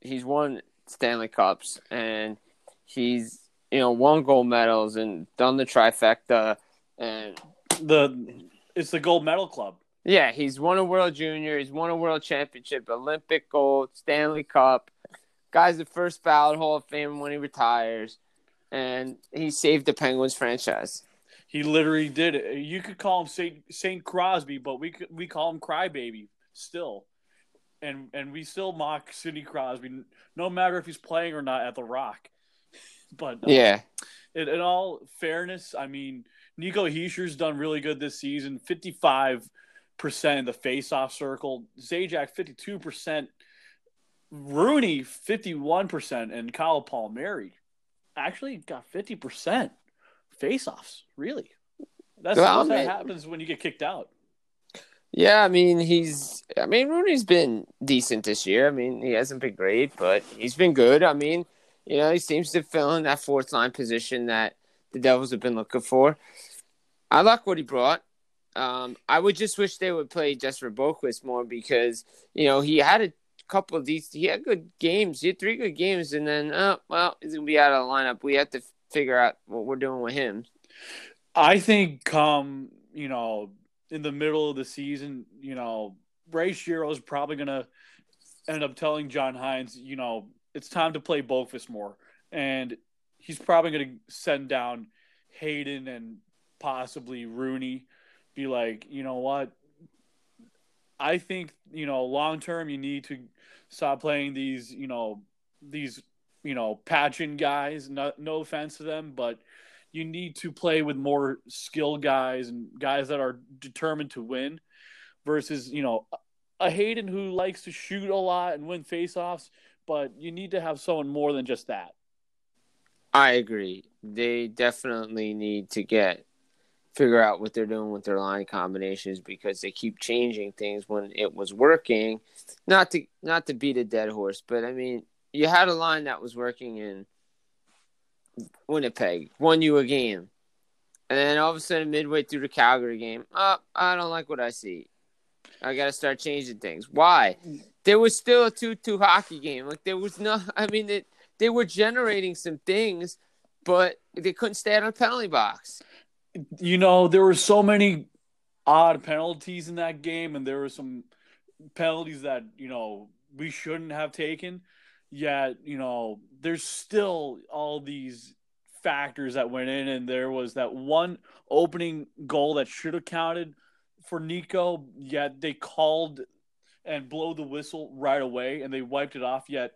he's won Stanley Cups and he's you know won gold medals and done the trifecta and The it's the gold medal club. Yeah, he's won a World Junior. He's won a World Championship, Olympic gold, Stanley Cup. Guy's the first ballot Hall of Fame when he retires, and he saved the Penguins franchise. He literally did it. You could call him Saint Saint Crosby, but we we call him Crybaby still, and and we still mock Sidney Crosby, no matter if he's playing or not at the Rock. But uh, Yeah, in, in all fairness, I mean, Nico Hischier's done really good this season. Fifty-five percent in the face-off circle. Zajac fifty-two percent. Rooney fifty-one percent, and Kyle Palmieri actually got fifty percent face-offs. Really, that's, Well, that's I mean- what happens when you get kicked out. yeah. I mean, he's. I mean, Rooney's been decent this year. I mean, he hasn't been great, but he's been good. I mean, you know, he seems to fill in that fourth line position that the Devils have been looking for. I like what he brought. Um, I would just wish they would play Jesper Boqvist more because you know he had a couple of these. He had good games. He had three good games, and then oh well, he's gonna be out of the lineup. We have to figure out what we're doing with him. I think come you know in the middle of the season, you know Ray Shero is probably gonna end up telling John Hynes, you know, it's time to play Boqvist more, and he's probably gonna send down Hayden and possibly Rooney. Be like, you know what? I think you know long term you need to stop playing these you know these you know patching guys. No, no offense to them, but you need to play with more skilled guys and guys that are determined to win versus you know a Hayden who likes to shoot a lot and win faceoffs, but you need to have someone more than just that. I agree. They definitely need to get figure out what they're doing with their line combinations because they keep changing things when it was working. Not to not to beat a dead horse, but I mean, you had a line that was working in Winnipeg, won you a game. And then all of a sudden midway through the Calgary game, oh, I don't like what I see. I got to start changing things. Why? There was still a 2-2 hockey game. Like there was no I mean it they were generating some things, but they couldn't stay out of the penalty box. You know, there were so many odd penalties in that game, and there were some penalties that you know we shouldn't have taken. Yet, you know, there's still all these factors that went in, and there was that one opening goal that should have counted for Nico. Yet they called and blow the whistle right away, and they wiped it off. Yet,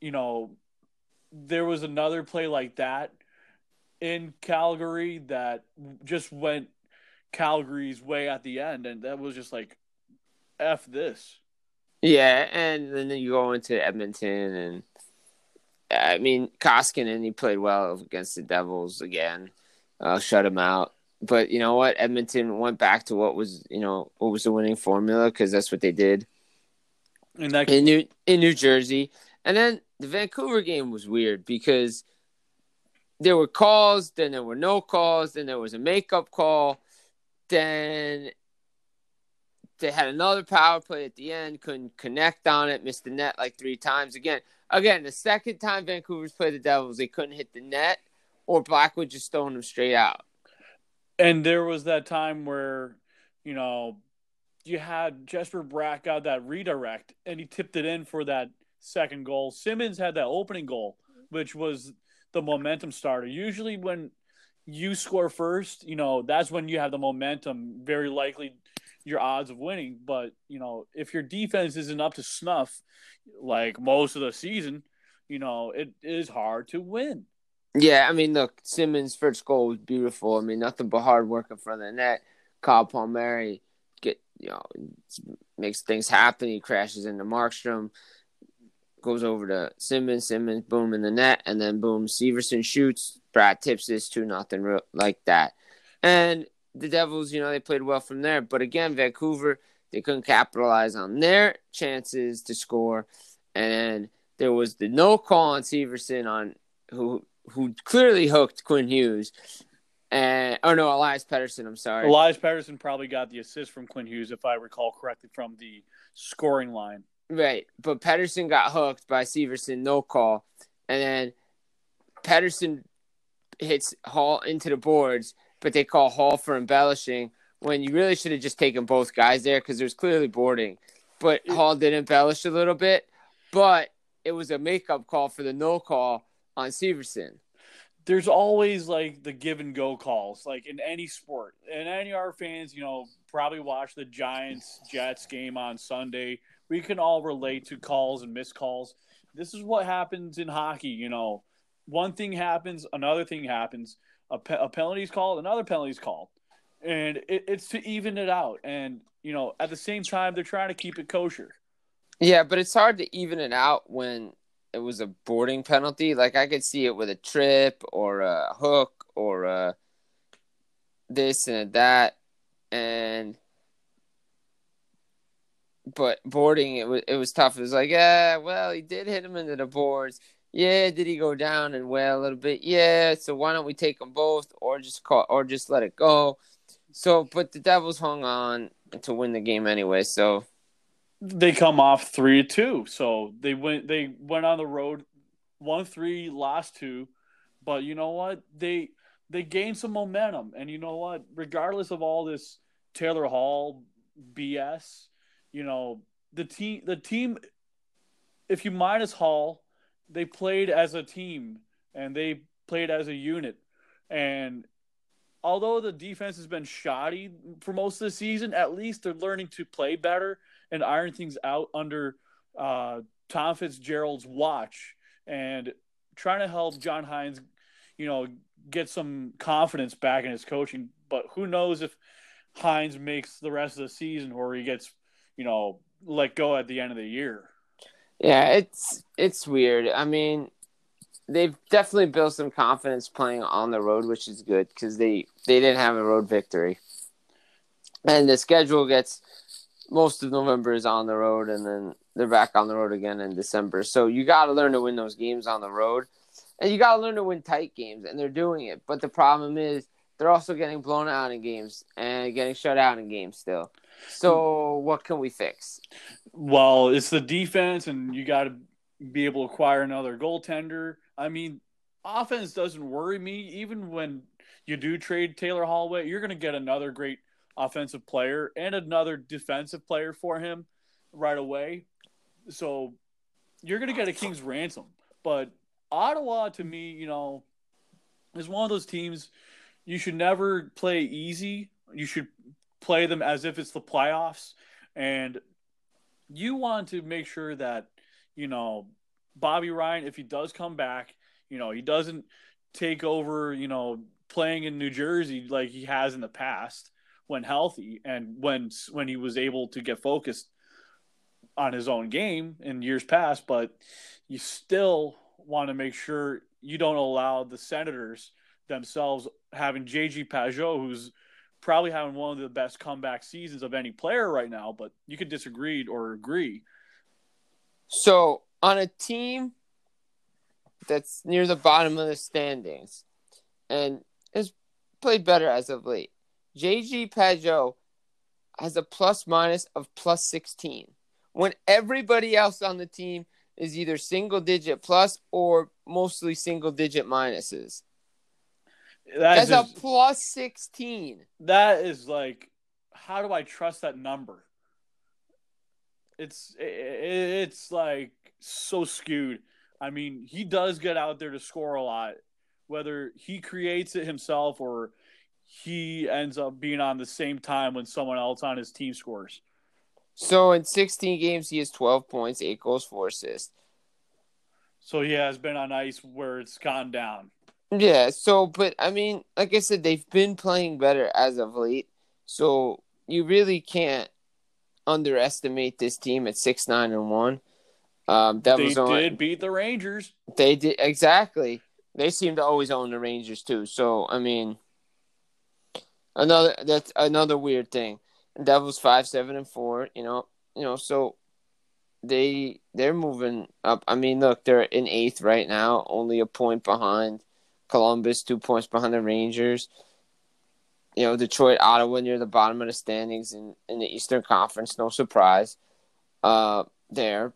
you know, there was another play like that in Calgary that just went Calgary's way at the end, and that was just like, f this. Yeah, and then you go into Edmonton, and I mean Koskinen, he played well against the Devils again, uh, shut him out. But you know what? Edmonton went back to what was you know what was the winning formula because that's what they did And that in New in New Jersey. And then the Vancouver game was weird because there were calls, then there were no calls, then there was a makeup call, then they had another power play at the end, couldn't connect on it, missed the net like three times. Again, again, the second time Vancouver's played the Devils, they couldn't hit the net, or Blackwood just throwing them straight out. and there was that time where, you know, you had Jesper Bratt got that redirect, and he tipped it in for that second goal. Simmonds had that opening goal, which was the momentum starter. Usually, when you score first, you know that's when you have the momentum. Very likely, your odds of winning. But you know, if your defense isn't up to snuff, like most of the season, you know it is hard to win. Yeah, I mean, look, Simmonds' first goal was beautiful. I mean, nothing but hard work in front of the net. Kyle Palmieri get you know makes things happen. He crashes into Markstrom, goes over to Simmonds. Simmonds, boom in the net, and then boom, Severson shoots. Bratt tips this two nothing like that. And the Devils, you know, they played well from there. But again, Vancouver, they couldn't capitalize on their chances to score. And there was the no call on Severson on who who clearly hooked Quinn Hughes. And oh no, Elias Pettersson. I'm sorry. Elias Pettersson probably got the assist from Quinn Hughes, if I recall correctly, from the scoring line. Right, but Pettersson got hooked by Severson, no call, and then Pettersson hits Hall into the boards, but they call Hall for embellishing, when you really should have just taken both guys there because there's clearly boarding. But Hall did embellish a little bit, but it was a makeup call for the no call on Severson. there's always like the give and go calls, like in any sport. And any of our fans, you know, probably watch the Giants Jets game on Sunday. We can all relate to calls and missed calls. This is what happens in hockey. You know, one thing happens, another thing happens. A, pe- a penalty's called, another penalty's called, and it, it's to even it out. And you know, at the same time, they're trying to keep it kosher. Yeah, but it's hard to even it out when it was a boarding penalty. Like I could see it with a trip or a hook or a this and that, and but boarding it was it was tough. It was like, yeah, well, he did hit him into the boards. Yeah, did he go down and wail a little bit? Yeah, so why don't we take them both or just call or just let it go? So, but the Devils hung on to win the game anyway. So they come off three two. So they went they went on the road, won three, lost two. But you know what? They they gained some momentum. And you know what? Regardless of all this Taylor Hall BS, you know, the team the team if you minus Hall, they played as a team and they played as a unit. And although the defense has been shoddy for most of the season, at least they're learning to play better and iron things out under uh, Tom Fitzgerald's watch and trying to help John Hynes, you know, get some confidence back in his coaching. But who knows if Hynes makes the rest of the season or he gets, you know, let go at the end of the year. Yeah, it's it's weird. I mean, they've definitely built some confidence playing on the road, which is good because they they didn't have a road victory, and the schedule gets most of November is on the road, and then they're back on the road again in December. So you got to learn to win those games on the road, and you got to learn to win tight games, and they're doing it. But the problem is they're also getting blown out in games and getting shut out in games still. So what can we fix? Well, it's the defense, and you got to be able to acquire another goaltender. I mean, offense doesn't worry me. Even when you do trade Taylor Hallway, you're going to get another great offensive player and another defensive player for him right away. So you're going to get a king's ransom. But Ottawa, to me, you know, is one of those teams you should never play easy. You should play them as if it's the playoffs. And you want to make sure that, you know, Bobby Ryan, if he does come back, you know, he doesn't take over, you know, playing in New Jersey like he has in the past when healthy and when when he was able to get focused on his own game in years past, but you still want to make sure you don't allow the Senators themselves having JG Pageau, who's probably having one of the best comeback seasons of any player right now, but you could disagree or agree. So on a team that's near the bottom of the standings and has played better as of late, JG Pageau has a plus minus of plus 16 when everybody else on the team is either single digit plus or mostly single digit minuses. That That's is, a plus 16. that is like, how do I trust that number? It's it's like so skewed. I mean, he does get out there to score a lot, whether he creates it himself or he ends up being on the same time when someone else on his team scores. So in 16 games, he has 12 points, 8 goals, 4 assists. So he has been on ice where it's gone down. Yeah, so but I mean, like I said, they've been playing better as of late. So you really can't underestimate this team at six nine and one. Um, that They was on, did beat the Rangers. They did exactly. They seem to always own the Rangers too. So I mean, another that's another weird thing. Devils five seven and four. You know, you know. So they they're moving up. I mean, look, they're in eighth right now, only a point behind Columbus, two points behind the Rangers. You know, Detroit, Ottawa near the bottom of the standings in, in the Eastern Conference. No surprise uh, there.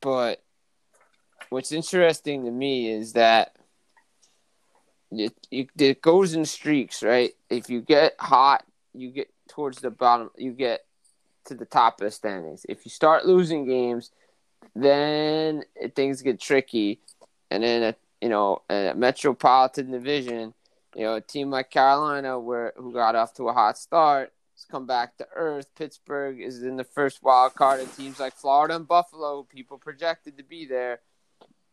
But what's interesting to me is that it, it, it goes in streaks, right? If you get hot, you get towards the bottom, you get to the top of the standings. If you start losing games, then things get tricky. And then, a, you know, a Metropolitan Division, you know, a team like Carolina, where who got off to a hot start, has come back to earth. Pittsburgh is in the first wild card, and teams like Florida and Buffalo, people projected to be there,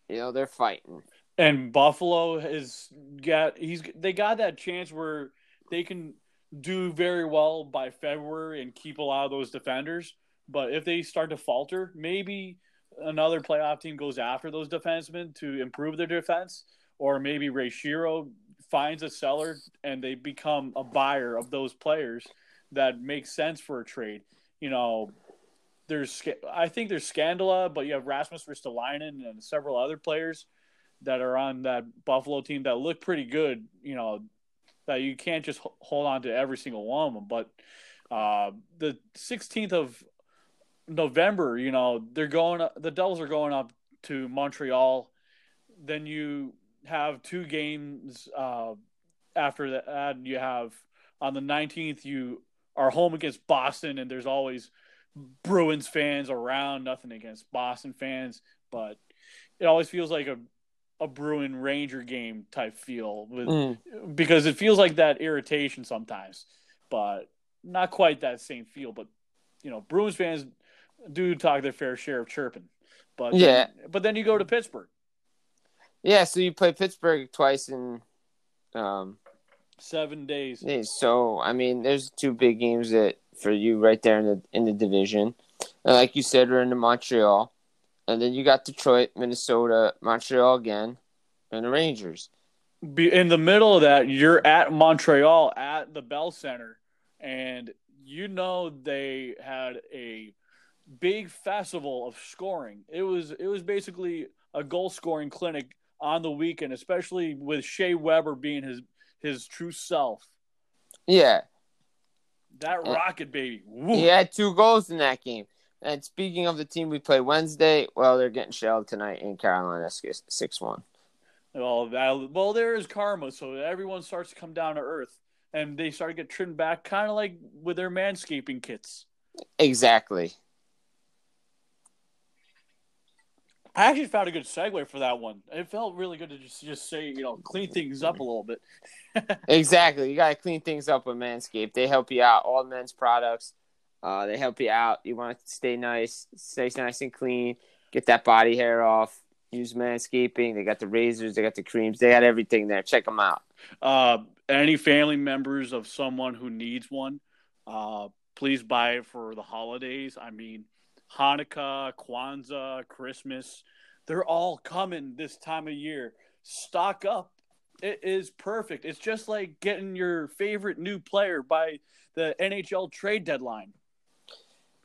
you know, they're fighting. And Buffalo has got he's they got that chance where they can do very well by February and keep a lot of those defenders. But if they start to falter, maybe another playoff team goes after those defensemen to improve their defense, or maybe Ray Shero finds a seller and they become a buyer of those players that makes sense for a trade. You know, there's I think there's Scandella, but you have Rasmus Ristolainen and several other players that are on that Buffalo team that look pretty good. You know, that you can't just hold on to every single one of them. But uh, the 16th of November, you know, they're going. The Devils are going up to Montreal. Then you have two games uh, after that. You have on the 19th. You are home against Boston, and there's always Bruins fans around. Nothing against Boston fans, but it always feels like a a Bruin Ranger game type feel with mm. because it feels like that irritation sometimes, but not quite that same feel. But you know, Bruins fans do talk their fair share of chirping. But yeah, then, but then you go to Pittsburgh. Yeah, so you play Pittsburgh twice in um, seven days. So I mean, there's two big games that for you right there in the in the division. And like you said, we're in Montreal and then you got Detroit, Minnesota, Montreal again, and the Rangers. In the middle of that, you're at Montreal at the Bell Center, and you know they had a big festival of scoring. It was it was basically a goal scoring clinic on the weekend, especially with Shea Weber being his his true self. Yeah. That rocket baby. Woo. He had two goals in that game. And speaking of the team we play Wednesday, well, they're getting shelled tonight in Carolina, six one. Well, that, well, there is karma, so everyone starts to come down to earth, and they start to get trimmed back, kind of like with their manscaping kits. Exactly. I actually found a good segue for that one. It felt really good to just just say, you know, clean things up a little bit. exactly. You got to clean things up with Manscaped. They help you out. All men's products. Uh, they help you out. You want to stay nice, stay nice and clean. Get that body hair off. Use Manscaping. They got the razors. They got the creams. They got everything there. Check them out. Uh, any family members of someone who needs one, uh, please buy it for the holidays. I mean, Hanukkah, Kwanzaa, Christmas, they're all coming this time of year. Stock up. It is perfect. It's just like getting your favorite new player by the NHL trade deadline.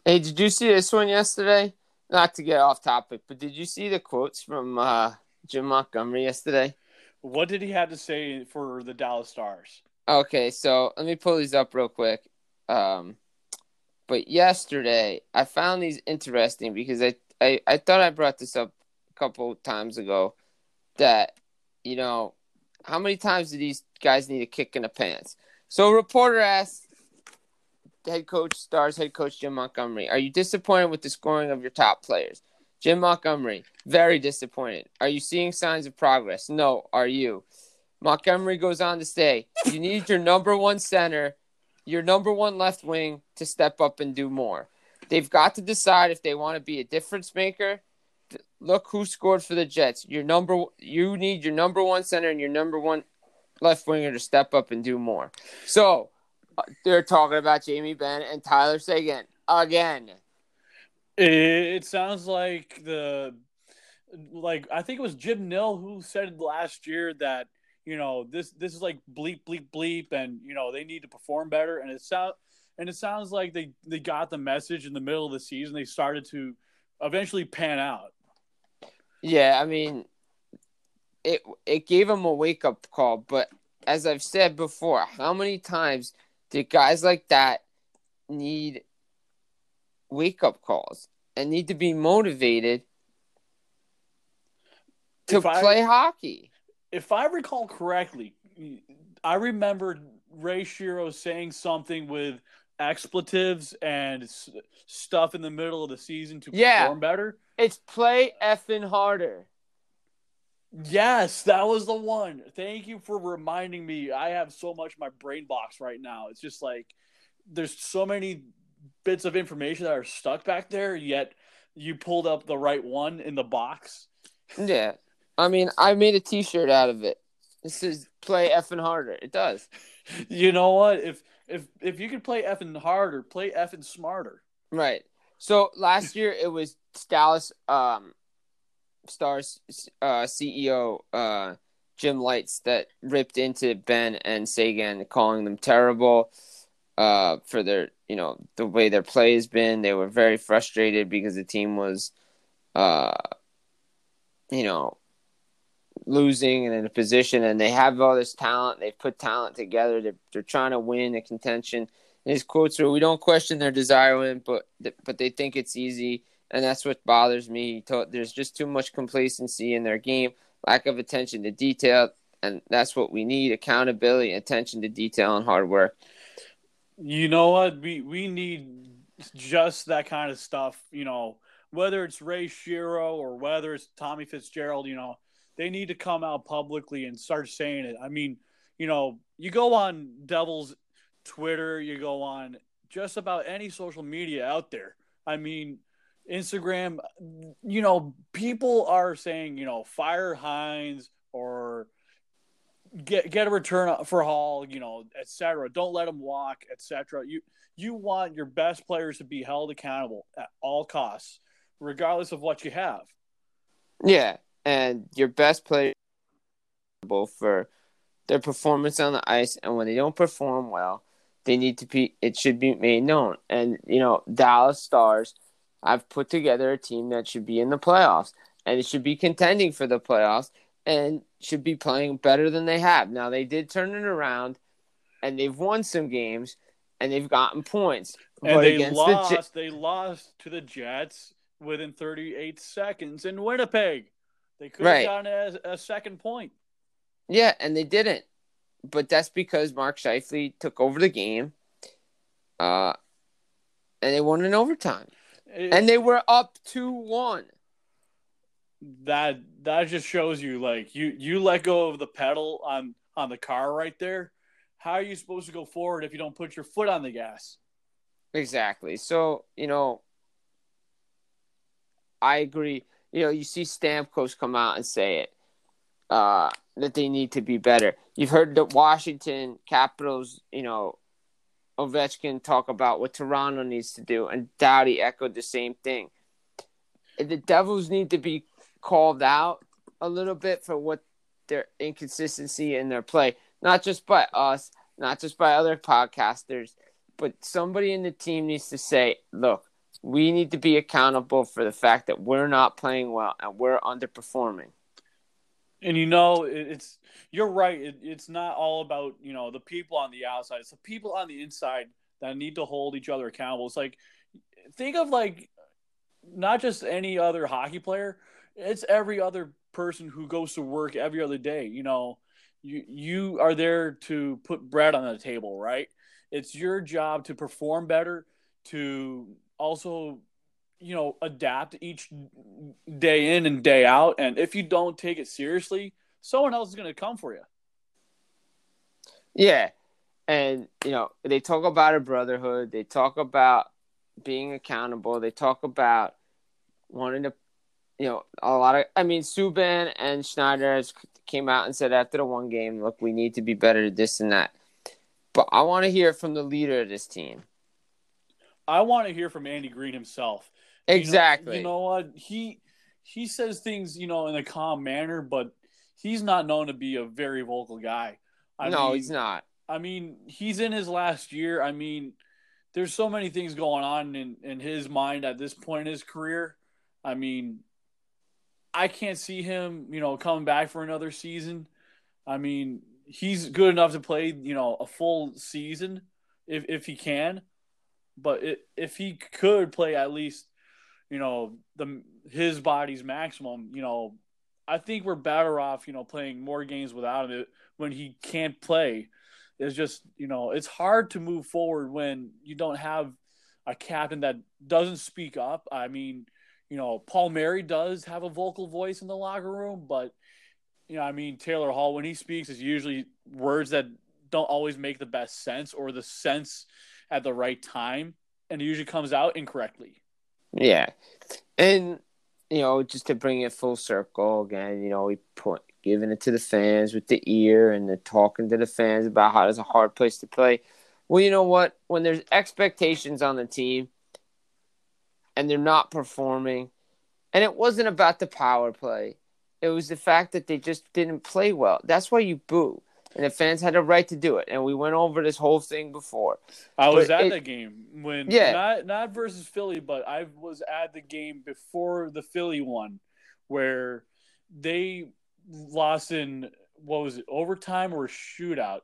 Hey, did you see this one yesterday? Not to get off topic, but did you see the quotes from uh, Jim Montgomery yesterday? What did he have to say for the Dallas Stars? Okay, so let me pull these up real quick. Um, but yesterday, I found these interesting because I, I, I thought I brought this up a couple times ago that, you know, how many times do these guys need a kick in the pants? So a reporter asked head coach stars head coach Jim Montgomery. Are you disappointed with the scoring of your top players? Jim Montgomery, very disappointed. Are you seeing signs of progress? No. Are you? Montgomery goes on to say, you need your number one center, your number one left wing to step up and do more. They've got to decide if they want to be a difference maker. Look who scored for the Jets. Your number you need your number one center and your number one left winger to step up and do more. So uh, they're talking about Jamie Benn and Tyler Seguin again. It sounds like the like I think it was Jim Nill who said last year that you know this this is like bleep bleep bleep and you know they need to perform better and it sound and it sounds like they they got the message in the middle of the season they started to eventually pan out. Yeah, I mean it it gave them a wake up call, but as I've said before, how many times do guys like that need wake up calls and need to be motivated to if play I, hockey? If I recall correctly, I remember Ray Shero saying something with expletives and s- stuff in the middle of the season to Yeah. perform better. It's play effing harder. Yes, that was the one. Thank you for reminding me. I have so much in my brain box right now. It's just like there's so many bits of information that are stuck back there, yet you pulled up the right one in the box. Yeah. I mean, I made a T-shirt out of it. This is play effing harder. It does. You know what? If if if you could play effing harder, play effing smarter. Right. So last year it was Dallas um, Stars uh, CEO uh, Jim Lites that ripped into Benn and Seguin, calling them terrible uh, for their you know the way their play has been. They were very frustrated because the team was, uh, you know, losing and in a position, and they have all this talent. They've put talent together. They're they're trying to win a contention. And his quotes are, "We don't question their desire but but they think it's easy, and that's what bothers me." There's just too much complacency in their game, lack of attention to detail, and that's what we need: accountability, attention to detail, and hard work. You know what? We we need just that kind of stuff. You know, whether it's Ray Shero or whether it's Tommy Fitzgerald. You know, they need to come out publicly and start saying it. I mean, you know, you go on Devils Twitter, you go on just about any social media out there. I mean, Instagram. You know, people are saying, you know, fire Hynes or get get a return for Hall, you know, etc. Don't let him walk, etc. You you want your best players to be held accountable at all costs, regardless of what you have. Yeah, and your best player for their performance on the ice, and when they don't perform well, they need to be. It should be made known. And you know, Dallas Stars, I've put together a team that should be in the playoffs, and it should be contending for the playoffs, and should be playing better than they have. Now they did turn it around, and they've won some games, and they've gotten points. And but they lost. the J- they lost to the Jets within 38 seconds in Winnipeg. They could have Right. gotten a, a second point. Yeah, and they didn't. But that's because Mark Scheifele took over the game. Uh and they won in overtime. It- And they were up 2-1. that that just shows you like you you let go of the pedal on on the car right there. How are you supposed to go forward if you don't put your foot on the gas? Exactly. So, you know, I agree. You know, you see Stamkos come out and say it. Uh that they need to be better. You've heard the Washington Capitals, you know, Ovechkin talk about what Toronto needs to do, and Doughty echoed the same thing. The Devils need to be called out a little bit for what their inconsistency in their play, not just by us, not just by other podcasters, but somebody in the team needs to say, look, we need to be accountable for the fact that we're not playing well and we're underperforming. And you know, it's you're right. It, it's not all about you know the people on the outside. It's the people on the inside that need to hold each other accountable. It's like think of like not just any other hockey player. It's every other person who goes to work every other day. You know, you you are there to put bread on the table, right? It's your job to perform better, to also you know adapt each day in and day out and if you don't take it seriously someone else is going to come for you Yeah. And, you know, they talk about a brotherhood. They talk about being accountable. They talk about wanting to, you know, a lot of, I mean, Subban and Schneider came out and said after the one game, look, we need to be better at this and that. But I want to hear from the leader of this team. I want to hear from andy greene himself You know- Exactly. you know, what he he says things you know in a calm manner but he's not known to be a very vocal guy I no, mean, he's not. I mean, he's in his last year. I mean, there's so many things going on in, in his mind at this point in his career. I mean, I can't see him, you know, coming back for another season. I mean, he's good enough to play, you know, a full season if if he can. But it, if he could play at least, you know, the his body's maximum, you know, I think we're better off, you know, playing more games without him when he can't play It's just you know it's hard to move forward when you don't have a captain that doesn't speak up. I mean, you know, Palmieri does have a vocal voice in the locker room, but you know, I mean, Taylor Hall when he speaks is usually words that don't always make the best sense or the sense at the right time, and it usually comes out incorrectly. Yeah, and you know, just to bring it full circle again, you know, we put giving it to the fans with the ear and the talking to the fans about how it's a hard place to play. Well, you know what? When there's expectations on the team and they're not performing, and it wasn't about the power play, it was the fact that they just didn't play well. That's why you boo. And the fans had a right to do it. And we went over this whole thing before. I was But at it- the game when Yeah. not not versus Philly, but I was at the game before the Philly one where they lost in what was it, overtime or shootout.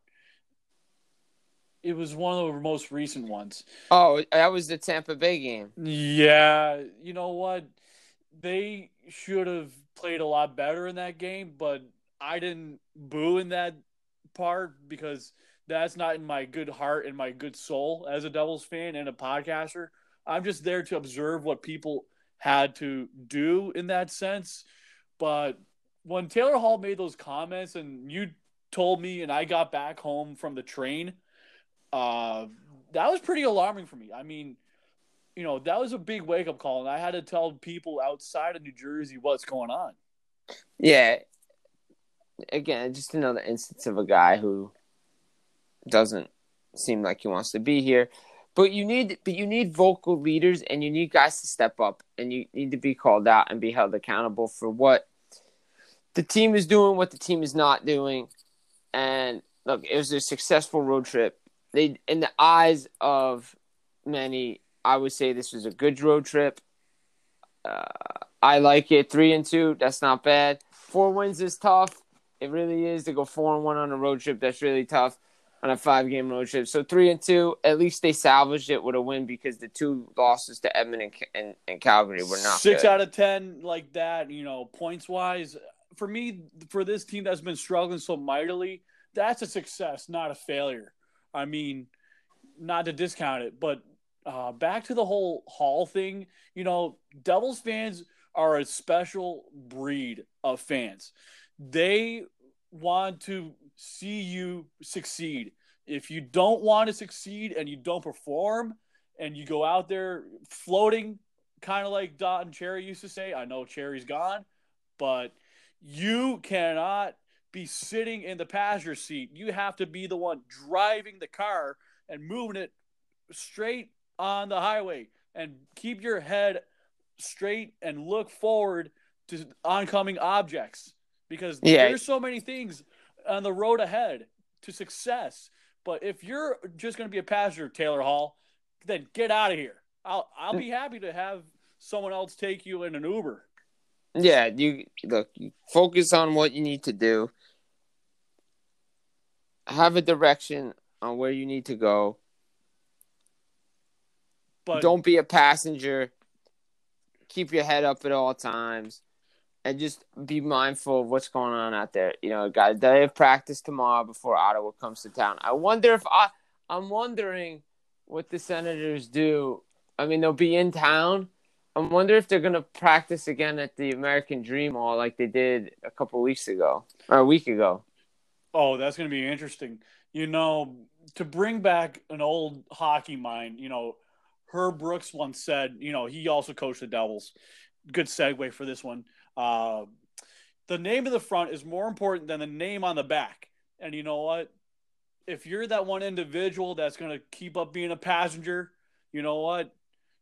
It was one of the most recent ones. Oh, that was the Tampa Bay game. Yeah, you know what? They should have played a lot better in that game, but I didn't boo in that part because that's not in my good heart and my good soul as a Devils fan and a podcaster. I'm just there to observe what people had to do in that sense. But when Taylor Hall made those comments and you told me and I got back home from the train, uh, that was pretty alarming for me. I mean, you know, that was a big wake up call, and I had to tell people outside of New Jersey what's going on. Yeah. Again, just another instance of a guy who doesn't seem like he wants to be here. But you need but you need vocal leaders and you need guys to step up and you need to be called out and be held accountable for what the team is doing, what the team is not doing. And look, it was a successful road trip. They in the eyes of many, I would say this was a good road trip. Uh, I like it. Three and two, that's not bad. Four wins is tough. It really is to go four and one on a road trip. That's really tough on a five game road trip. So three and two, at least they salvaged it with a win because the two losses to Edmond and, and, and Calgary were not Six good. out of ten, like that, you know, points wise. For me, for this team that's been struggling so mightily, that's a success, not a failure. I mean, not to discount it, but uh, back to the whole Hall thing. You know, Devils fans are a special breed of fans. They want to see you succeed. If you don't want to succeed and you don't perform and you go out there floating, kind of like Dot and Cherry used to say, I know Cherry's gone, but you cannot be sitting in the passenger seat. You have to be the one driving the car and moving it straight on the highway and keep your head straight and look forward to oncoming objects because Yeah. there's so many things on the road ahead to success. But if you're just going to be a passenger, Taylor Hall, then get out of here. I'll I'll be happy to have someone else take you in an Uber. Yeah, you look, you focus on what you need to do. Have a direction on where you need to go. But Don't be a passenger. Keep your head up at all times. And just be mindful of what's going on out there. You know, got a of practice tomorrow before Ottawa comes to town. I wonder if I I'm wondering what the Senators do. I mean, they'll be in town. I wonder if they're gonna practice again at the American Dream Hall like they did a couple weeks ago or a week ago. Oh, that's going to be interesting. You know, to bring back an old hockey mind, you know, Herb Brooks once said, you know, he also coached the Devils. Good segue for this one. Uh, the name of the front is more important than the name on the back. And you know what? If you're that one individual that's going to keep up being a passenger, you know what?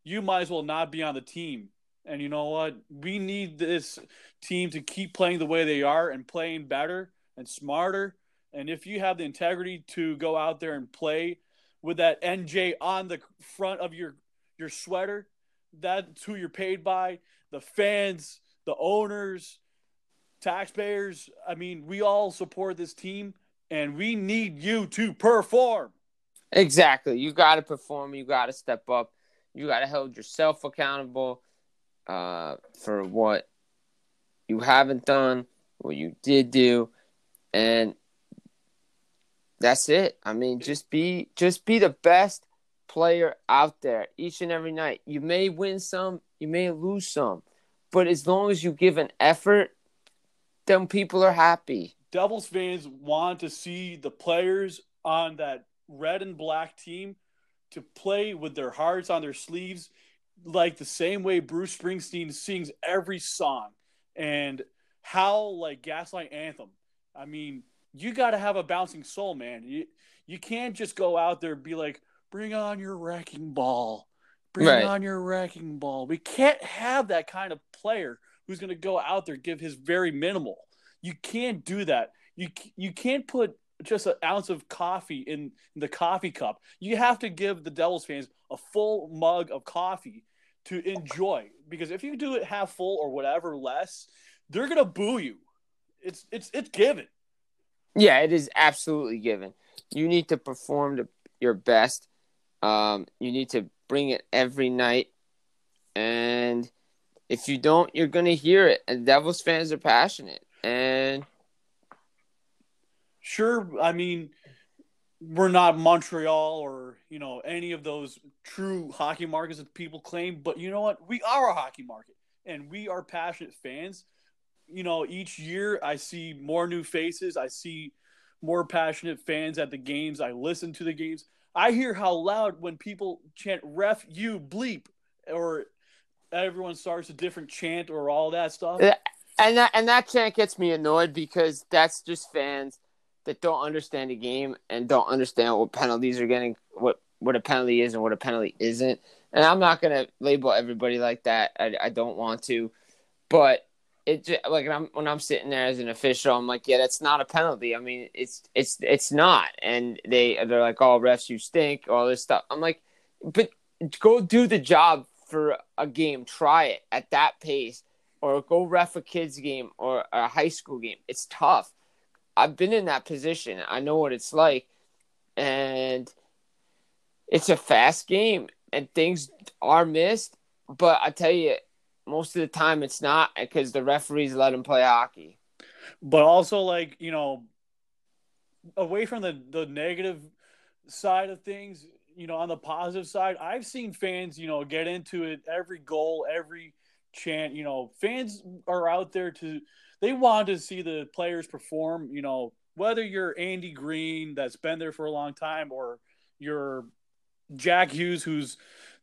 You might as well not be on the team. And you know what? We need this team to keep playing the way they are and playing better and smarter. And if you have the integrity to go out there and play with that NJ on the front of your your sweater, that's who you're paid by. The fans, the owners, taxpayers. I mean, we all support this team, and we need you to perform. Exactly. You got to perform. You got to step up. You got to hold yourself accountable uh, for what you haven't done, what you did do, and That's it. I mean, just be just be the best player out there each and every night. You may win some, you may lose some, but as long as you give an effort, then people are happy. Devils fans want to see the players on that red and black team to play with their hearts on their sleeves, like the same way Bruce Springsteen sings every song and how like Gaslight Anthem. I mean, you got to have a bouncing soul, man. You you can't just go out there and be like, "Bring on your wrecking ball, bring Right. on your wrecking ball." We can't have that kind of player who's going to go out there give his very minimal. You can't do that. You you can't put just an ounce of coffee in the coffee cup. You have to give the Devils fans a full mug of coffee to enjoy. Because if you do it half full or whatever less, they're gonna boo you. It's it's it's given. Yeah, it is absolutely given. You need to perform to your best. Um, you need to bring it every night, and if you don't, you're gonna hear it. And Devils fans are passionate, and Sure, I mean we're not Montreal or you know any of those true hockey markets that people claim, but you know what? We are a hockey market, and we are passionate fans. You know, each year I see more new faces. I see more passionate fans at the games. I listen to the games. I hear how loud when people chant "ref you bleep" or everyone starts a different chant or all that stuff. And that and that chant gets me annoyed because that's just fans that don't understand the game and don't understand what penalties are getting, what what a penalty is and what a penalty isn't. And I'm not gonna label everybody like that. I, I don't want to, but it just, like I'm, when I'm sitting there as an official, I'm like, yeah, that's not a penalty. I mean, it's it's it's not. And they they're like, oh, refs, you stink, all this stuff. I'm like, but go do the job for a game. Try it at that pace or go ref a kids game or a high school game. It's tough. I've been in that position. I know what it's like. And it's a fast game and things are missed, but I tell you most of the time it's not because the referees let them play hockey. but also like you know away from the the negative side of things you know on the positive side i've seen fans you know get into it every goal every chant you know fans are out there to they want to see the players perform you know whether you're andy greene that's been there for a long time or you're jack hughes who's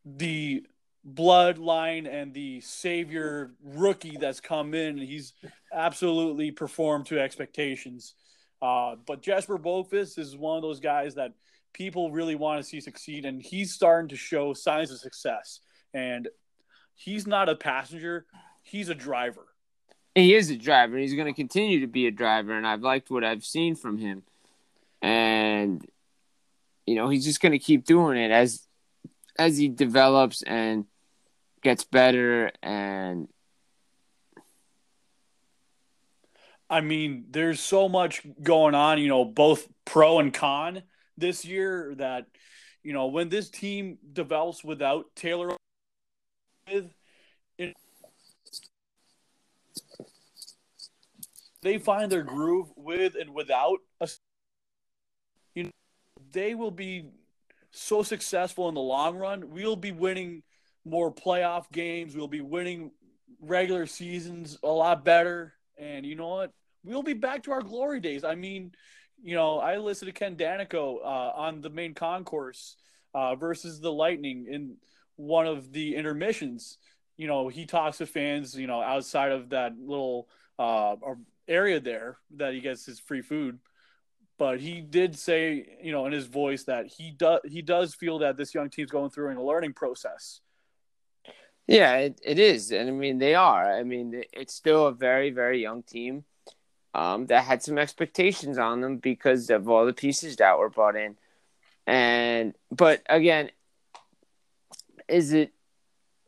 the bloodline and the savior rookie that's come in he's absolutely performed to expectations. Uh, but Jesper Boqvist is one of those guys that people really want to see succeed, and he's starting to show signs of success. And he's not a passenger; he's a driver. He is a driver he's going to continue to be a driver and I've liked what I've seen from him. And you know, he's just going to keep doing it as as he develops and gets better and I mean, there's so much going on, you know, both pro and con this year that, you know, when this team develops without Taylor, with it, they find their groove with and without a, you know, they will be so successful in the long run. We'll be winning more playoff games. We'll be winning regular seasons a lot better. And you know what? We'll be back to our glory days. I mean, you know, I listened to Ken Daneyko uh, on the main concourse uh, versus the Lightning in one of the intermissions. You know, he talks to fans, you know, outside of that little uh, area there that he gets his free food. But he did say, you know, in his voice that he does he does feel that this young team's going through a learning process. Yeah, it, it is. And I mean, they are. I mean, it's still a very, very young team um, that had some expectations on them because of all the pieces that were brought in. And, but again, is it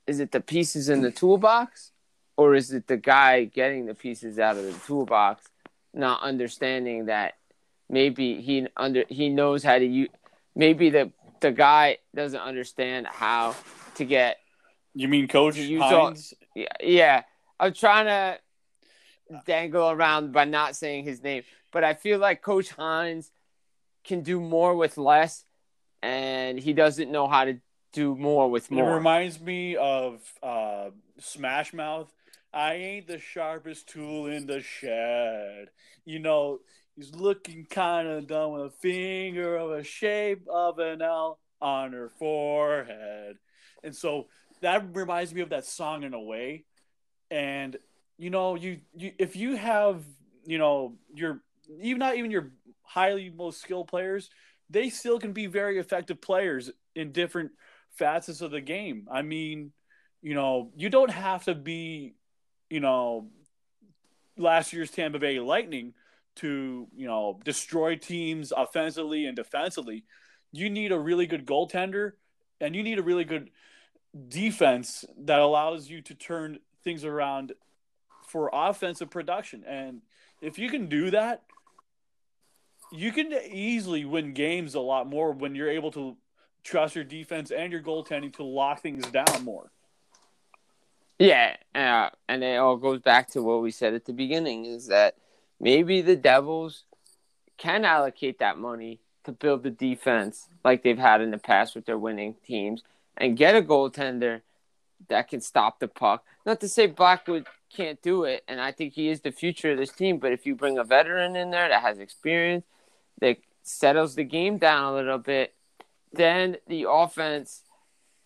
is it the pieces in the toolbox or is it the guy getting the pieces out of the toolbox not understanding that maybe he under he knows how to use maybe the the guy doesn't understand how to get You mean Coach Hynes? yeah, yeah. I'm trying to dangle around by not saying his name, but I feel like Coach Hynes can do more with less, and he doesn't know how to do more with more. It reminds me of uh, Smash Mouth. I ain't the sharpest tool in the shed. You know, he's looking kind of dumb with a finger of a shape of an L on her forehead. And so that reminds me of that song in a way. And you know, you, you if you have, you know, your even not even your highly most skilled players, they still can be very effective players in different facets of the game. I mean, you know, you don't have to be, you know, last year's Tampa Bay Lightning to, you know, destroy teams offensively and defensively. You need a really good goaltender and you need a really good defense that allows you to turn things around for offensive production. And if you can do that, you can easily win games a lot more when you're able to trust your defense and your goaltending to lock things down more. Yeah, uh, and it all goes back to what we said at the beginning: is that maybe the Devils can allocate that money to build the defense like they've had in the past with their winning teams, and get a goaltender that can stop the puck. Not to say Blackwood can't do it, and I think he is the future of this team. But if you bring a veteran in there that has experience, that settles the game down a little bit, then the offense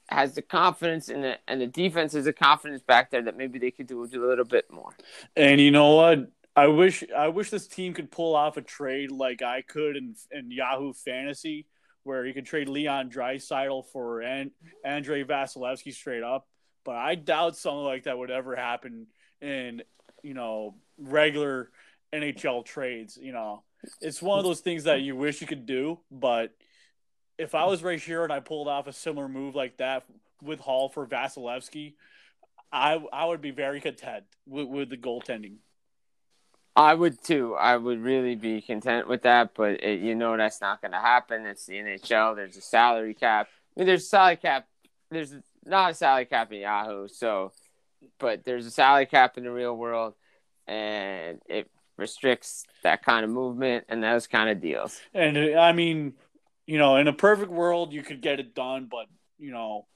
has the confidence and the and the defense has the confidence back there that maybe they could do a little bit more. And you know what? I wish I wish this team could pull off a trade like I could in, in Yahoo Fantasy, where you could trade Leon Draisaitl for and Andrei Vasilevskiy straight up. But I doubt something like that would ever happen in you know regular NHL trades. You know, it's one of those things that you wish you could do, but if I was Ray Shero and I pulled off a similar move like that with Hall for Vasilevskiy, I I would be very content with, with the goaltending. I would too. I would really be content with that, but it, you know that's not going to happen. It's the NHL. There's a salary cap. I mean, there's a salary cap. There's not a salary cap in Yahoo, so, but there's a salary cap in the real world, and it restricts that kind of movement and those kind of deals. And uh, I mean, you know, in a perfect world, you could get it done, but you know,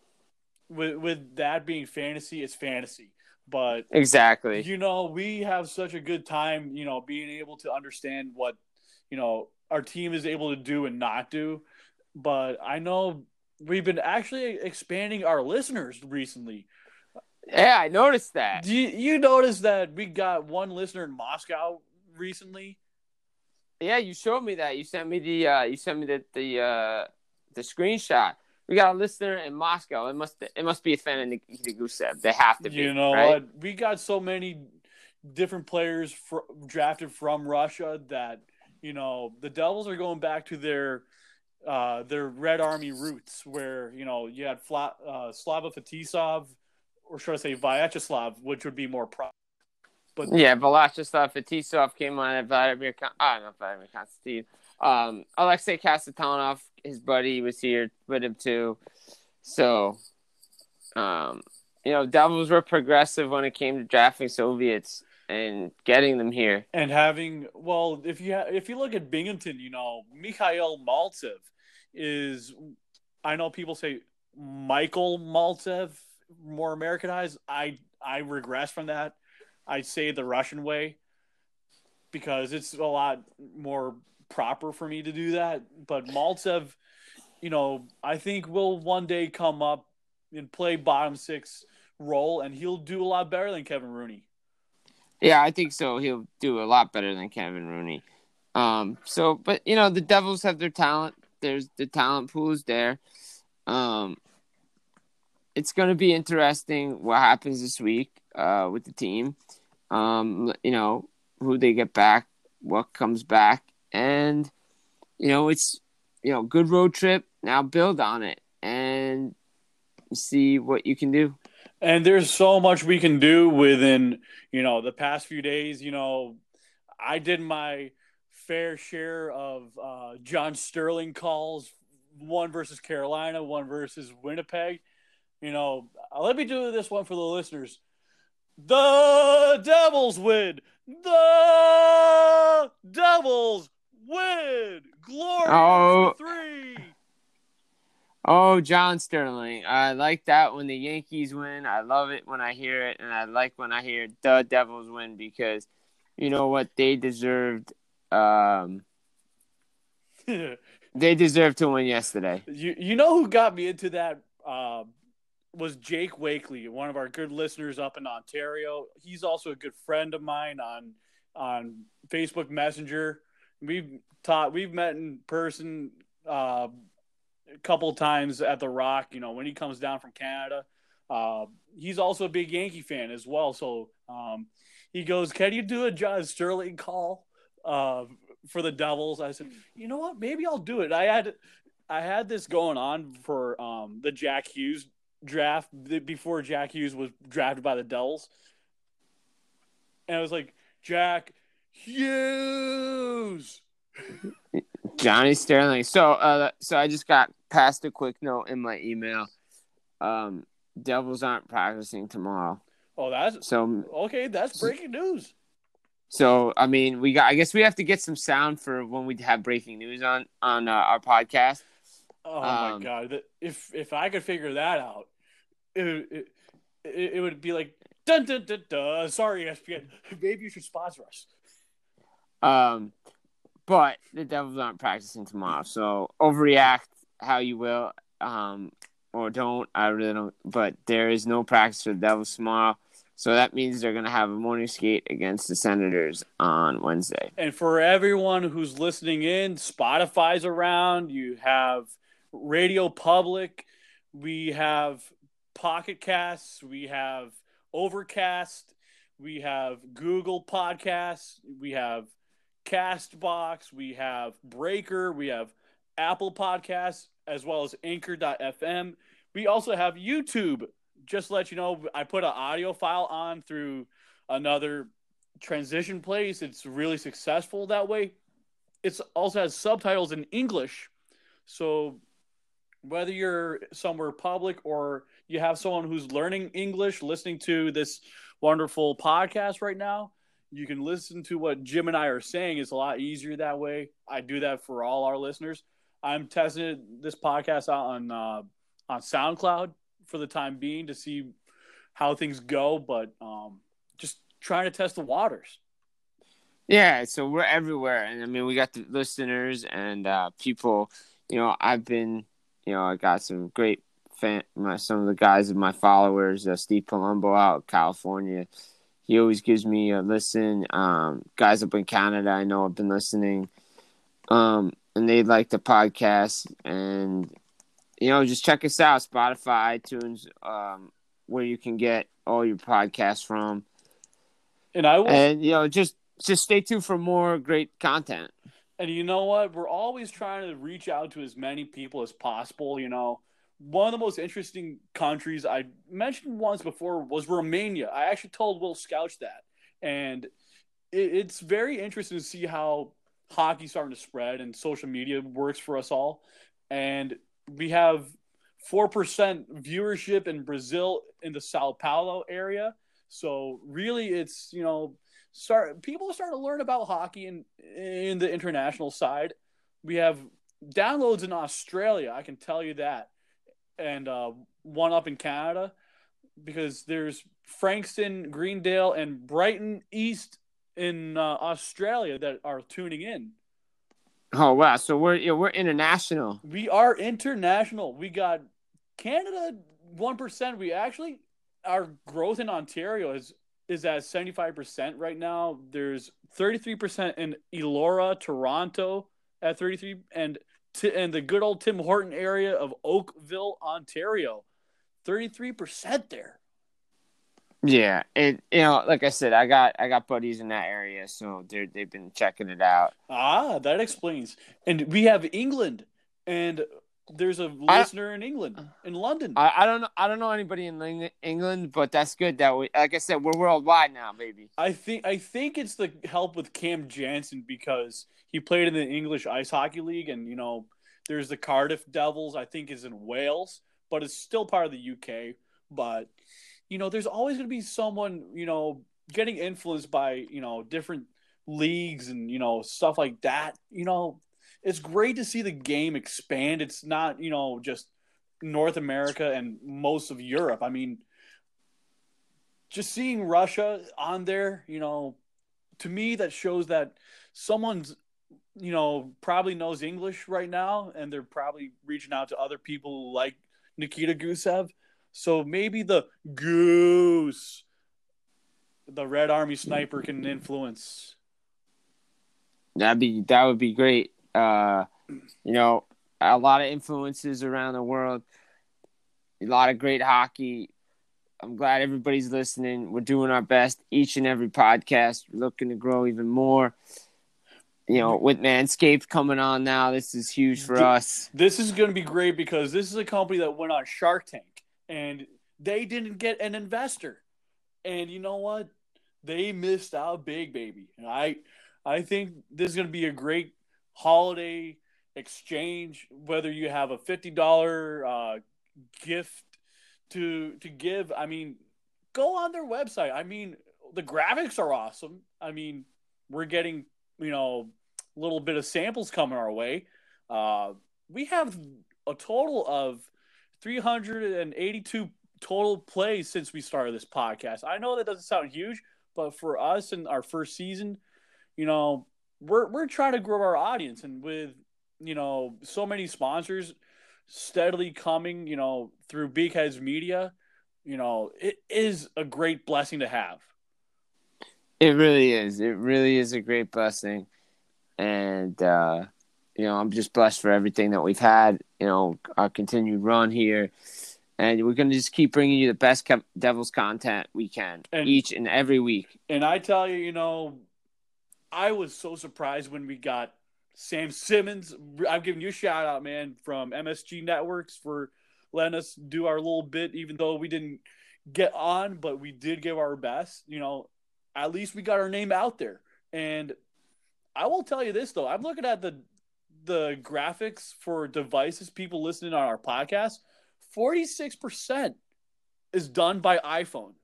with with that being fantasy, it's fantasy. But Exactly. you know, we have such a good time, you know, being able to understand what you know our team is able to do and not do. But I know we've been actually expanding our listeners recently. Yeah, I noticed that. Do you, you notice that we got one listener in Moscow recently? Yeah, you showed me that. You sent me the uh, you sent me the the uh, the screenshot. We got a listener in Moscow. It must it must be a fan of Nikita Gusev. They have to be. You know right? what? We got so many different players fr- drafted from Russia that you know the Devils are going back to their uh, their Red Army roots, where you know you had Fla- uh, Slava Fetisov, or should I say Vyacheslav, which would be more pro. But Yeah, Vyacheslav Fetisov came on at Vladimir. Kon- Ah, not know Vladimir Konstantin. Um, Alexei Kasatonov, his buddy, was here with him too. So, um, you know, Devils were progressive when it came to drafting Soviets and getting them here. and having well, if you ha- if you look at Binghamton, you know Mikhail Maltsev is. I know people say Michael Maltsev more Americanized. I I regress from that. I say the Russian way because it's a lot more proper for me to do that. But Maltsev, you know, I think will one day come up and play bottom six role, and he'll do a lot better than Kevin Rooney. Yeah, I think so. He'll do a lot better than Kevin Rooney. Um, so, but you know, the Devils have their talent. There's the talent pool is there. Um, it's going to be interesting what happens this week uh, with the team. Um, you know, who they get back, what comes back, and you know, it's you know, good road trip. Now build on it and see what you can do. And there's so much we can do within, you know, the past few days. You know, I did my fair share of uh, John Sterling calls, one versus Carolina, one versus Winnipeg. You know, uh, let me do this one for the listeners. The Devils win. The Devils win. Glory Oh. three. Oh, John Sterling. I like that when the Yankees win. I love it when I hear it, and I like when I hear the Devils win because you know what they deserved. Um, they deserved to win yesterday. you know who got me into that um, was Jake Wakely, one of our good listeners up in Ontario. He's also a good friend of mine on on Facebook Messenger. We've taught we've met in person uh, a couple times at the Rock. You know when he comes down from Canada. Uh, he's also a big Yankee fan as well. So um, he goes, "Can you do a John Sterling call uh, for the Devils?" I said, "You know what? Maybe I'll do it." I had I had this going on for um, the Jack Hughes draft before Jack Hughes was drafted by the Devils, and I was like, "Jack Hughes." Johnny Sterling. So, uh, so I just got passed a quick note in my email. Um, Devils aren't practicing tomorrow. Oh, that's So, okay. That's breaking news. so I mean, we got. I guess we have to get some sound for when we have breaking news on on uh, our podcast. Oh Um, my god! If if I could figure that out, it it, it, would be like dun dun dun dun. Sorry, ESPN. Maybe you should sponsor us. Um, but the Devils aren't practicing tomorrow, so overreact how you will, um, or don't. I really don't. But there is no practice for the Devils tomorrow, so that means they're gonna have a morning skate against the Senators on Wednesday. And for everyone who's listening in, Spotify's around. You have Radio Public. We have Pocket Casts. We have Overcast. We have Google Podcasts. We have Castbox. We have Breaker. We have Apple Podcasts, as well as Anchor.fm. We also have YouTube. Just let you know, I put an audio file on through another transition place. It's really successful that way. It also has subtitles in English. So whether you're somewhere public or you have someone who's learning English listening to this wonderful podcast right now, you can listen to what Jim and I are saying. It's a lot easier that way. I do that for all our listeners. I'm testing this podcast out on uh, on SoundCloud for the time being to see how things go, but um, just trying to test the waters. Yeah, so we're everywhere, and I mean, we got the listeners and uh, people. You know, I've been, you know, I got some great fan. My some of the guys of my followers, uh, Steve Palumbo out California. He always gives me a listen. Um, guys up in Canada, I know have been listening, um, and they like the podcast. And you know, just check us out: Spotify, iTunes, um, where you can get all your podcasts from. And I will And you know, just just stay tuned for more great content. And you know what? We're always trying to reach out to as many people as possible. You know, one of the most interesting countries I mentioned once before was Romania. I actually told Will Scouch that. And it, it's very interesting to see how hockey's starting to spread and social media works for us all. And we have 4% viewership in Brazil in the Sao Paulo area. So really it's, you know, start people starting to learn about hockey in in the international side. We have downloads in Australia, I can tell you that, and uh, one up in Canada because there's Frankston, Greendale, and Brighton East in uh, Australia that are tuning in. Oh wow! So we're yeah, we're international. We are international. We got Canada one percent. We actually our growth in Ontario is is at seventy five percent right now. There's thirty three percent in Elora, Toronto at thirty three, and t- and the good old Tim Horton area of Oakville, Ontario, thirty three percent there. Yeah, it you know, like I said, I got I got buddies in that area, so they they've been checking it out. Ah, that explains. And we have England, and there's a listener in England, in London. I, I don't know I don't know anybody in England, but that's good that we like I said we're worldwide now, baby. I think I think it's the help with Cam Janssen because he played in the English Ice Hockey League, and you know, there's the Cardiff Devils. I think is in Wales, but it's still part of the UK. But you know, there's always going to be someone you know getting influenced by you know different leagues and you know stuff like that. You know, it's great to see the game expand. It's not you know just North America and most of Europe. I mean, just seeing Russia on there, you know, to me that shows that someone's you know probably knows English right now, and they're probably reaching out to other people like Nikita Gusev. So maybe the goose, the Red Army sniper, can influence. That'd be that would be great. Uh, you know, a lot of influences around the world. A lot of great hockey. I'm glad everybody's listening. We're doing our best each and every podcast. We're looking to grow even more. You know, with Manscaped coming on now, this is huge for us. This is going to be great because this is a company that went on Shark Tank and they didn't get an investor. And you know what? They missed out big, baby. And I I think this is going to be a great holiday exchange whether you have a $50 uh, gift to to give. I mean, go on their website. I mean, the graphics are awesome. I mean, we're getting, you know, little bit of samples coming our way. Uh, we have a total of 382 total plays since we started this podcast. I know that doesn't sound huge, but for us in our first season, you know, we're we're trying to grow our audience and with, you know, so many sponsors steadily coming, you know, through Big Heads Media, you know, it is a great blessing to have. It really is. It really is a great blessing. And uh you know, I'm just blessed for everything that we've had, you know, our continued run here. And we're going to just keep bringing you the best Kev- Devils content we can And- each and every week. And I tell you, you know, I was so surprised when we got Sam Simmons. I'm giving you a shout out, man, from MSG Networks for letting us do our little bit, even though we didn't get on, but we did give our best. You know, at least we got our name out there. And I will tell you this though, I'm looking at the the graphics for devices people listening on our podcast. 46% is done by iPhone.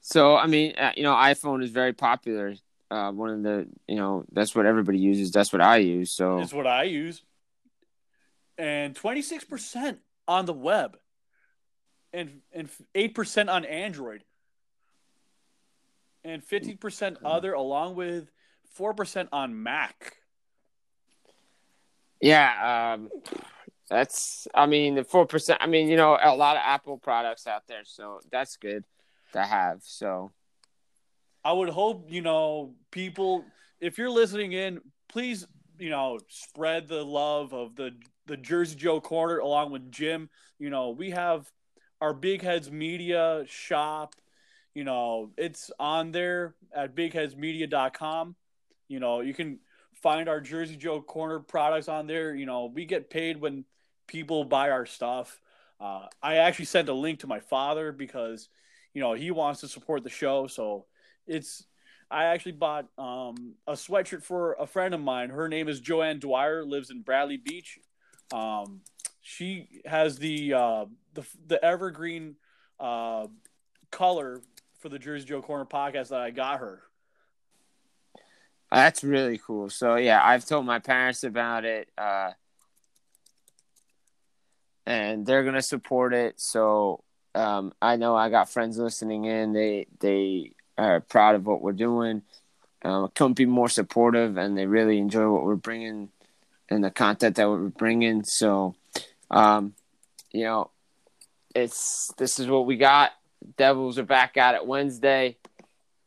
So, I mean, uh, you know, iPhone is very popular. Uh, one of the, you know, that's what everybody uses. That's what I use. So, is what I use. And 26% on the web. And and 8% on Android. And 50% other along with 4% on Mac. yeah, um, that's, I mean, the 4%, I mean, you know, a lot of Apple products out there. So, that's good to have. So, I would hope, you know, people if you're listening in, please, you know, spread the love of the the Jersey Joe Corner along with Jim. You know, we have our Big Heads Media shop. You know, it's on there at bigheadsmedia.com. You know, you can find our Jersey Joe Corner products on there. You know, we get paid when people buy our stuff. Uh, I actually sent a link to my father because, you know, he wants to support the show. So it's, I actually bought um, a sweatshirt for a friend of mine. Her name is Joanne Dwyer, lives in Bradley Beach. Um, she has the uh, the the evergreen uh, color for the Jersey Joe Corner podcast that I got her. That's really cool. So, yeah, I've told my parents about it. Uh, and they're to support it. So, um, I know I got friends listening in. They, they, are proud of what we're doing. Um, couldn't be more supportive, and they really enjoy what we're bringing and the content that we're bringing. So, um, you know, it's this is what we got. Devils are back at it Wednesday,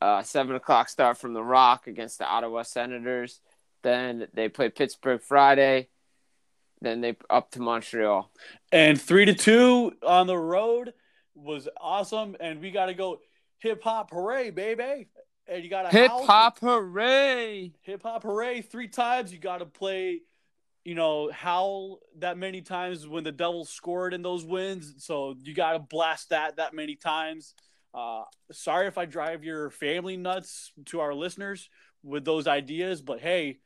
uh, seven o'clock start from the Rock against the Ottawa Senators. Then they play Pittsburgh Friday. Then they up to Montreal. And three to two on the road was awesome. And we got to go hip hop hooray, baby! And you got to Hip hop hooray! hip hop hooray three times. You got to play, you know, howl that many times when the Devils scored in those wins. So you got to blast that that many times. Uh, sorry if I drive your family nuts to our listeners with those ideas, but hey,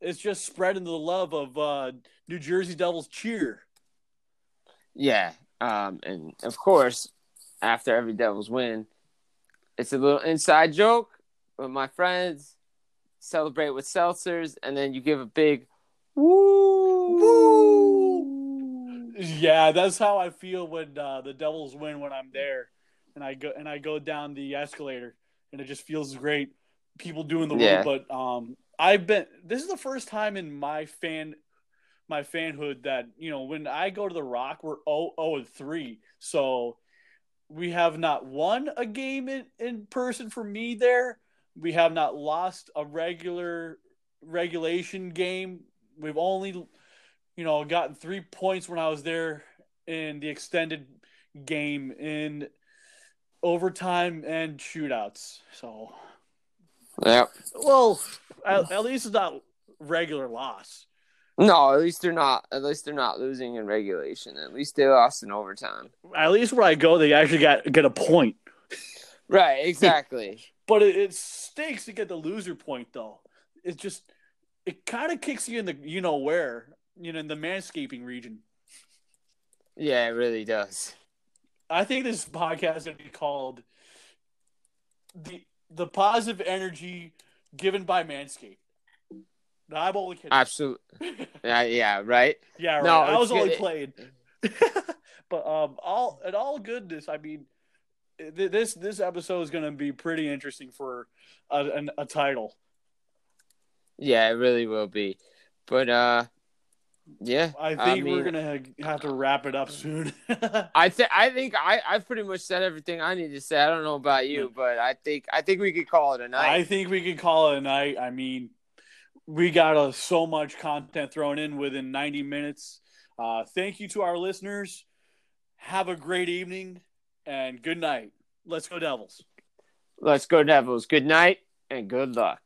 it's just spreading the love of uh, New Jersey Devils cheer. Yeah, um, and of course, after every Devils win, it's a little inside joke with my friends. celebrate with seltzers, and then you give a big woo. Yeah, that's how I feel when uh, the Devils win when I'm there, and I go and I go down the escalator, and it just feels great. People doing the Yeah. woo, but um, I've been. This is the first time in my fan, my fanhood that you know when I go to the Rock, we're 0 0 and three, so we have not won a game in, in person for me there. We have not lost a regular regulation game. We've only, you know, gotten three points when I was there in the extended game in overtime and shootouts. So, Yeah. well, at, at least it's not regular loss. No, at least they're not. At least they're not losing in regulation. At least they lost in overtime. At least where I go, they actually got get a point. Right. Exactly. But it, it stinks to get the loser point, though. It just it kind of kicks you in the you know where you know in the manscaping region. yeah, it really does. I think this podcast is going to be called the the positive energy given by Manscaped. No, I'm only kidding. Absolutely. Yeah. Yeah. Right. yeah, right. No, I was only playing. but um, all in all goodness, I mean, th- this this episode is going to be pretty interesting for a, an, a title. Yeah, it really will be. But uh, yeah. I think mean, we're gonna have to wrap it up soon. I think I think I I've pretty much said everything I need to say. I don't know about you, but I think I think we could call it a night. I think we could call it a night. I mean, we got uh, so much content thrown in within 90 minutes. Uh, thank you to our listeners. Have a great evening and good night. Let's go, Devils. Let's go Devils. Good night and good luck.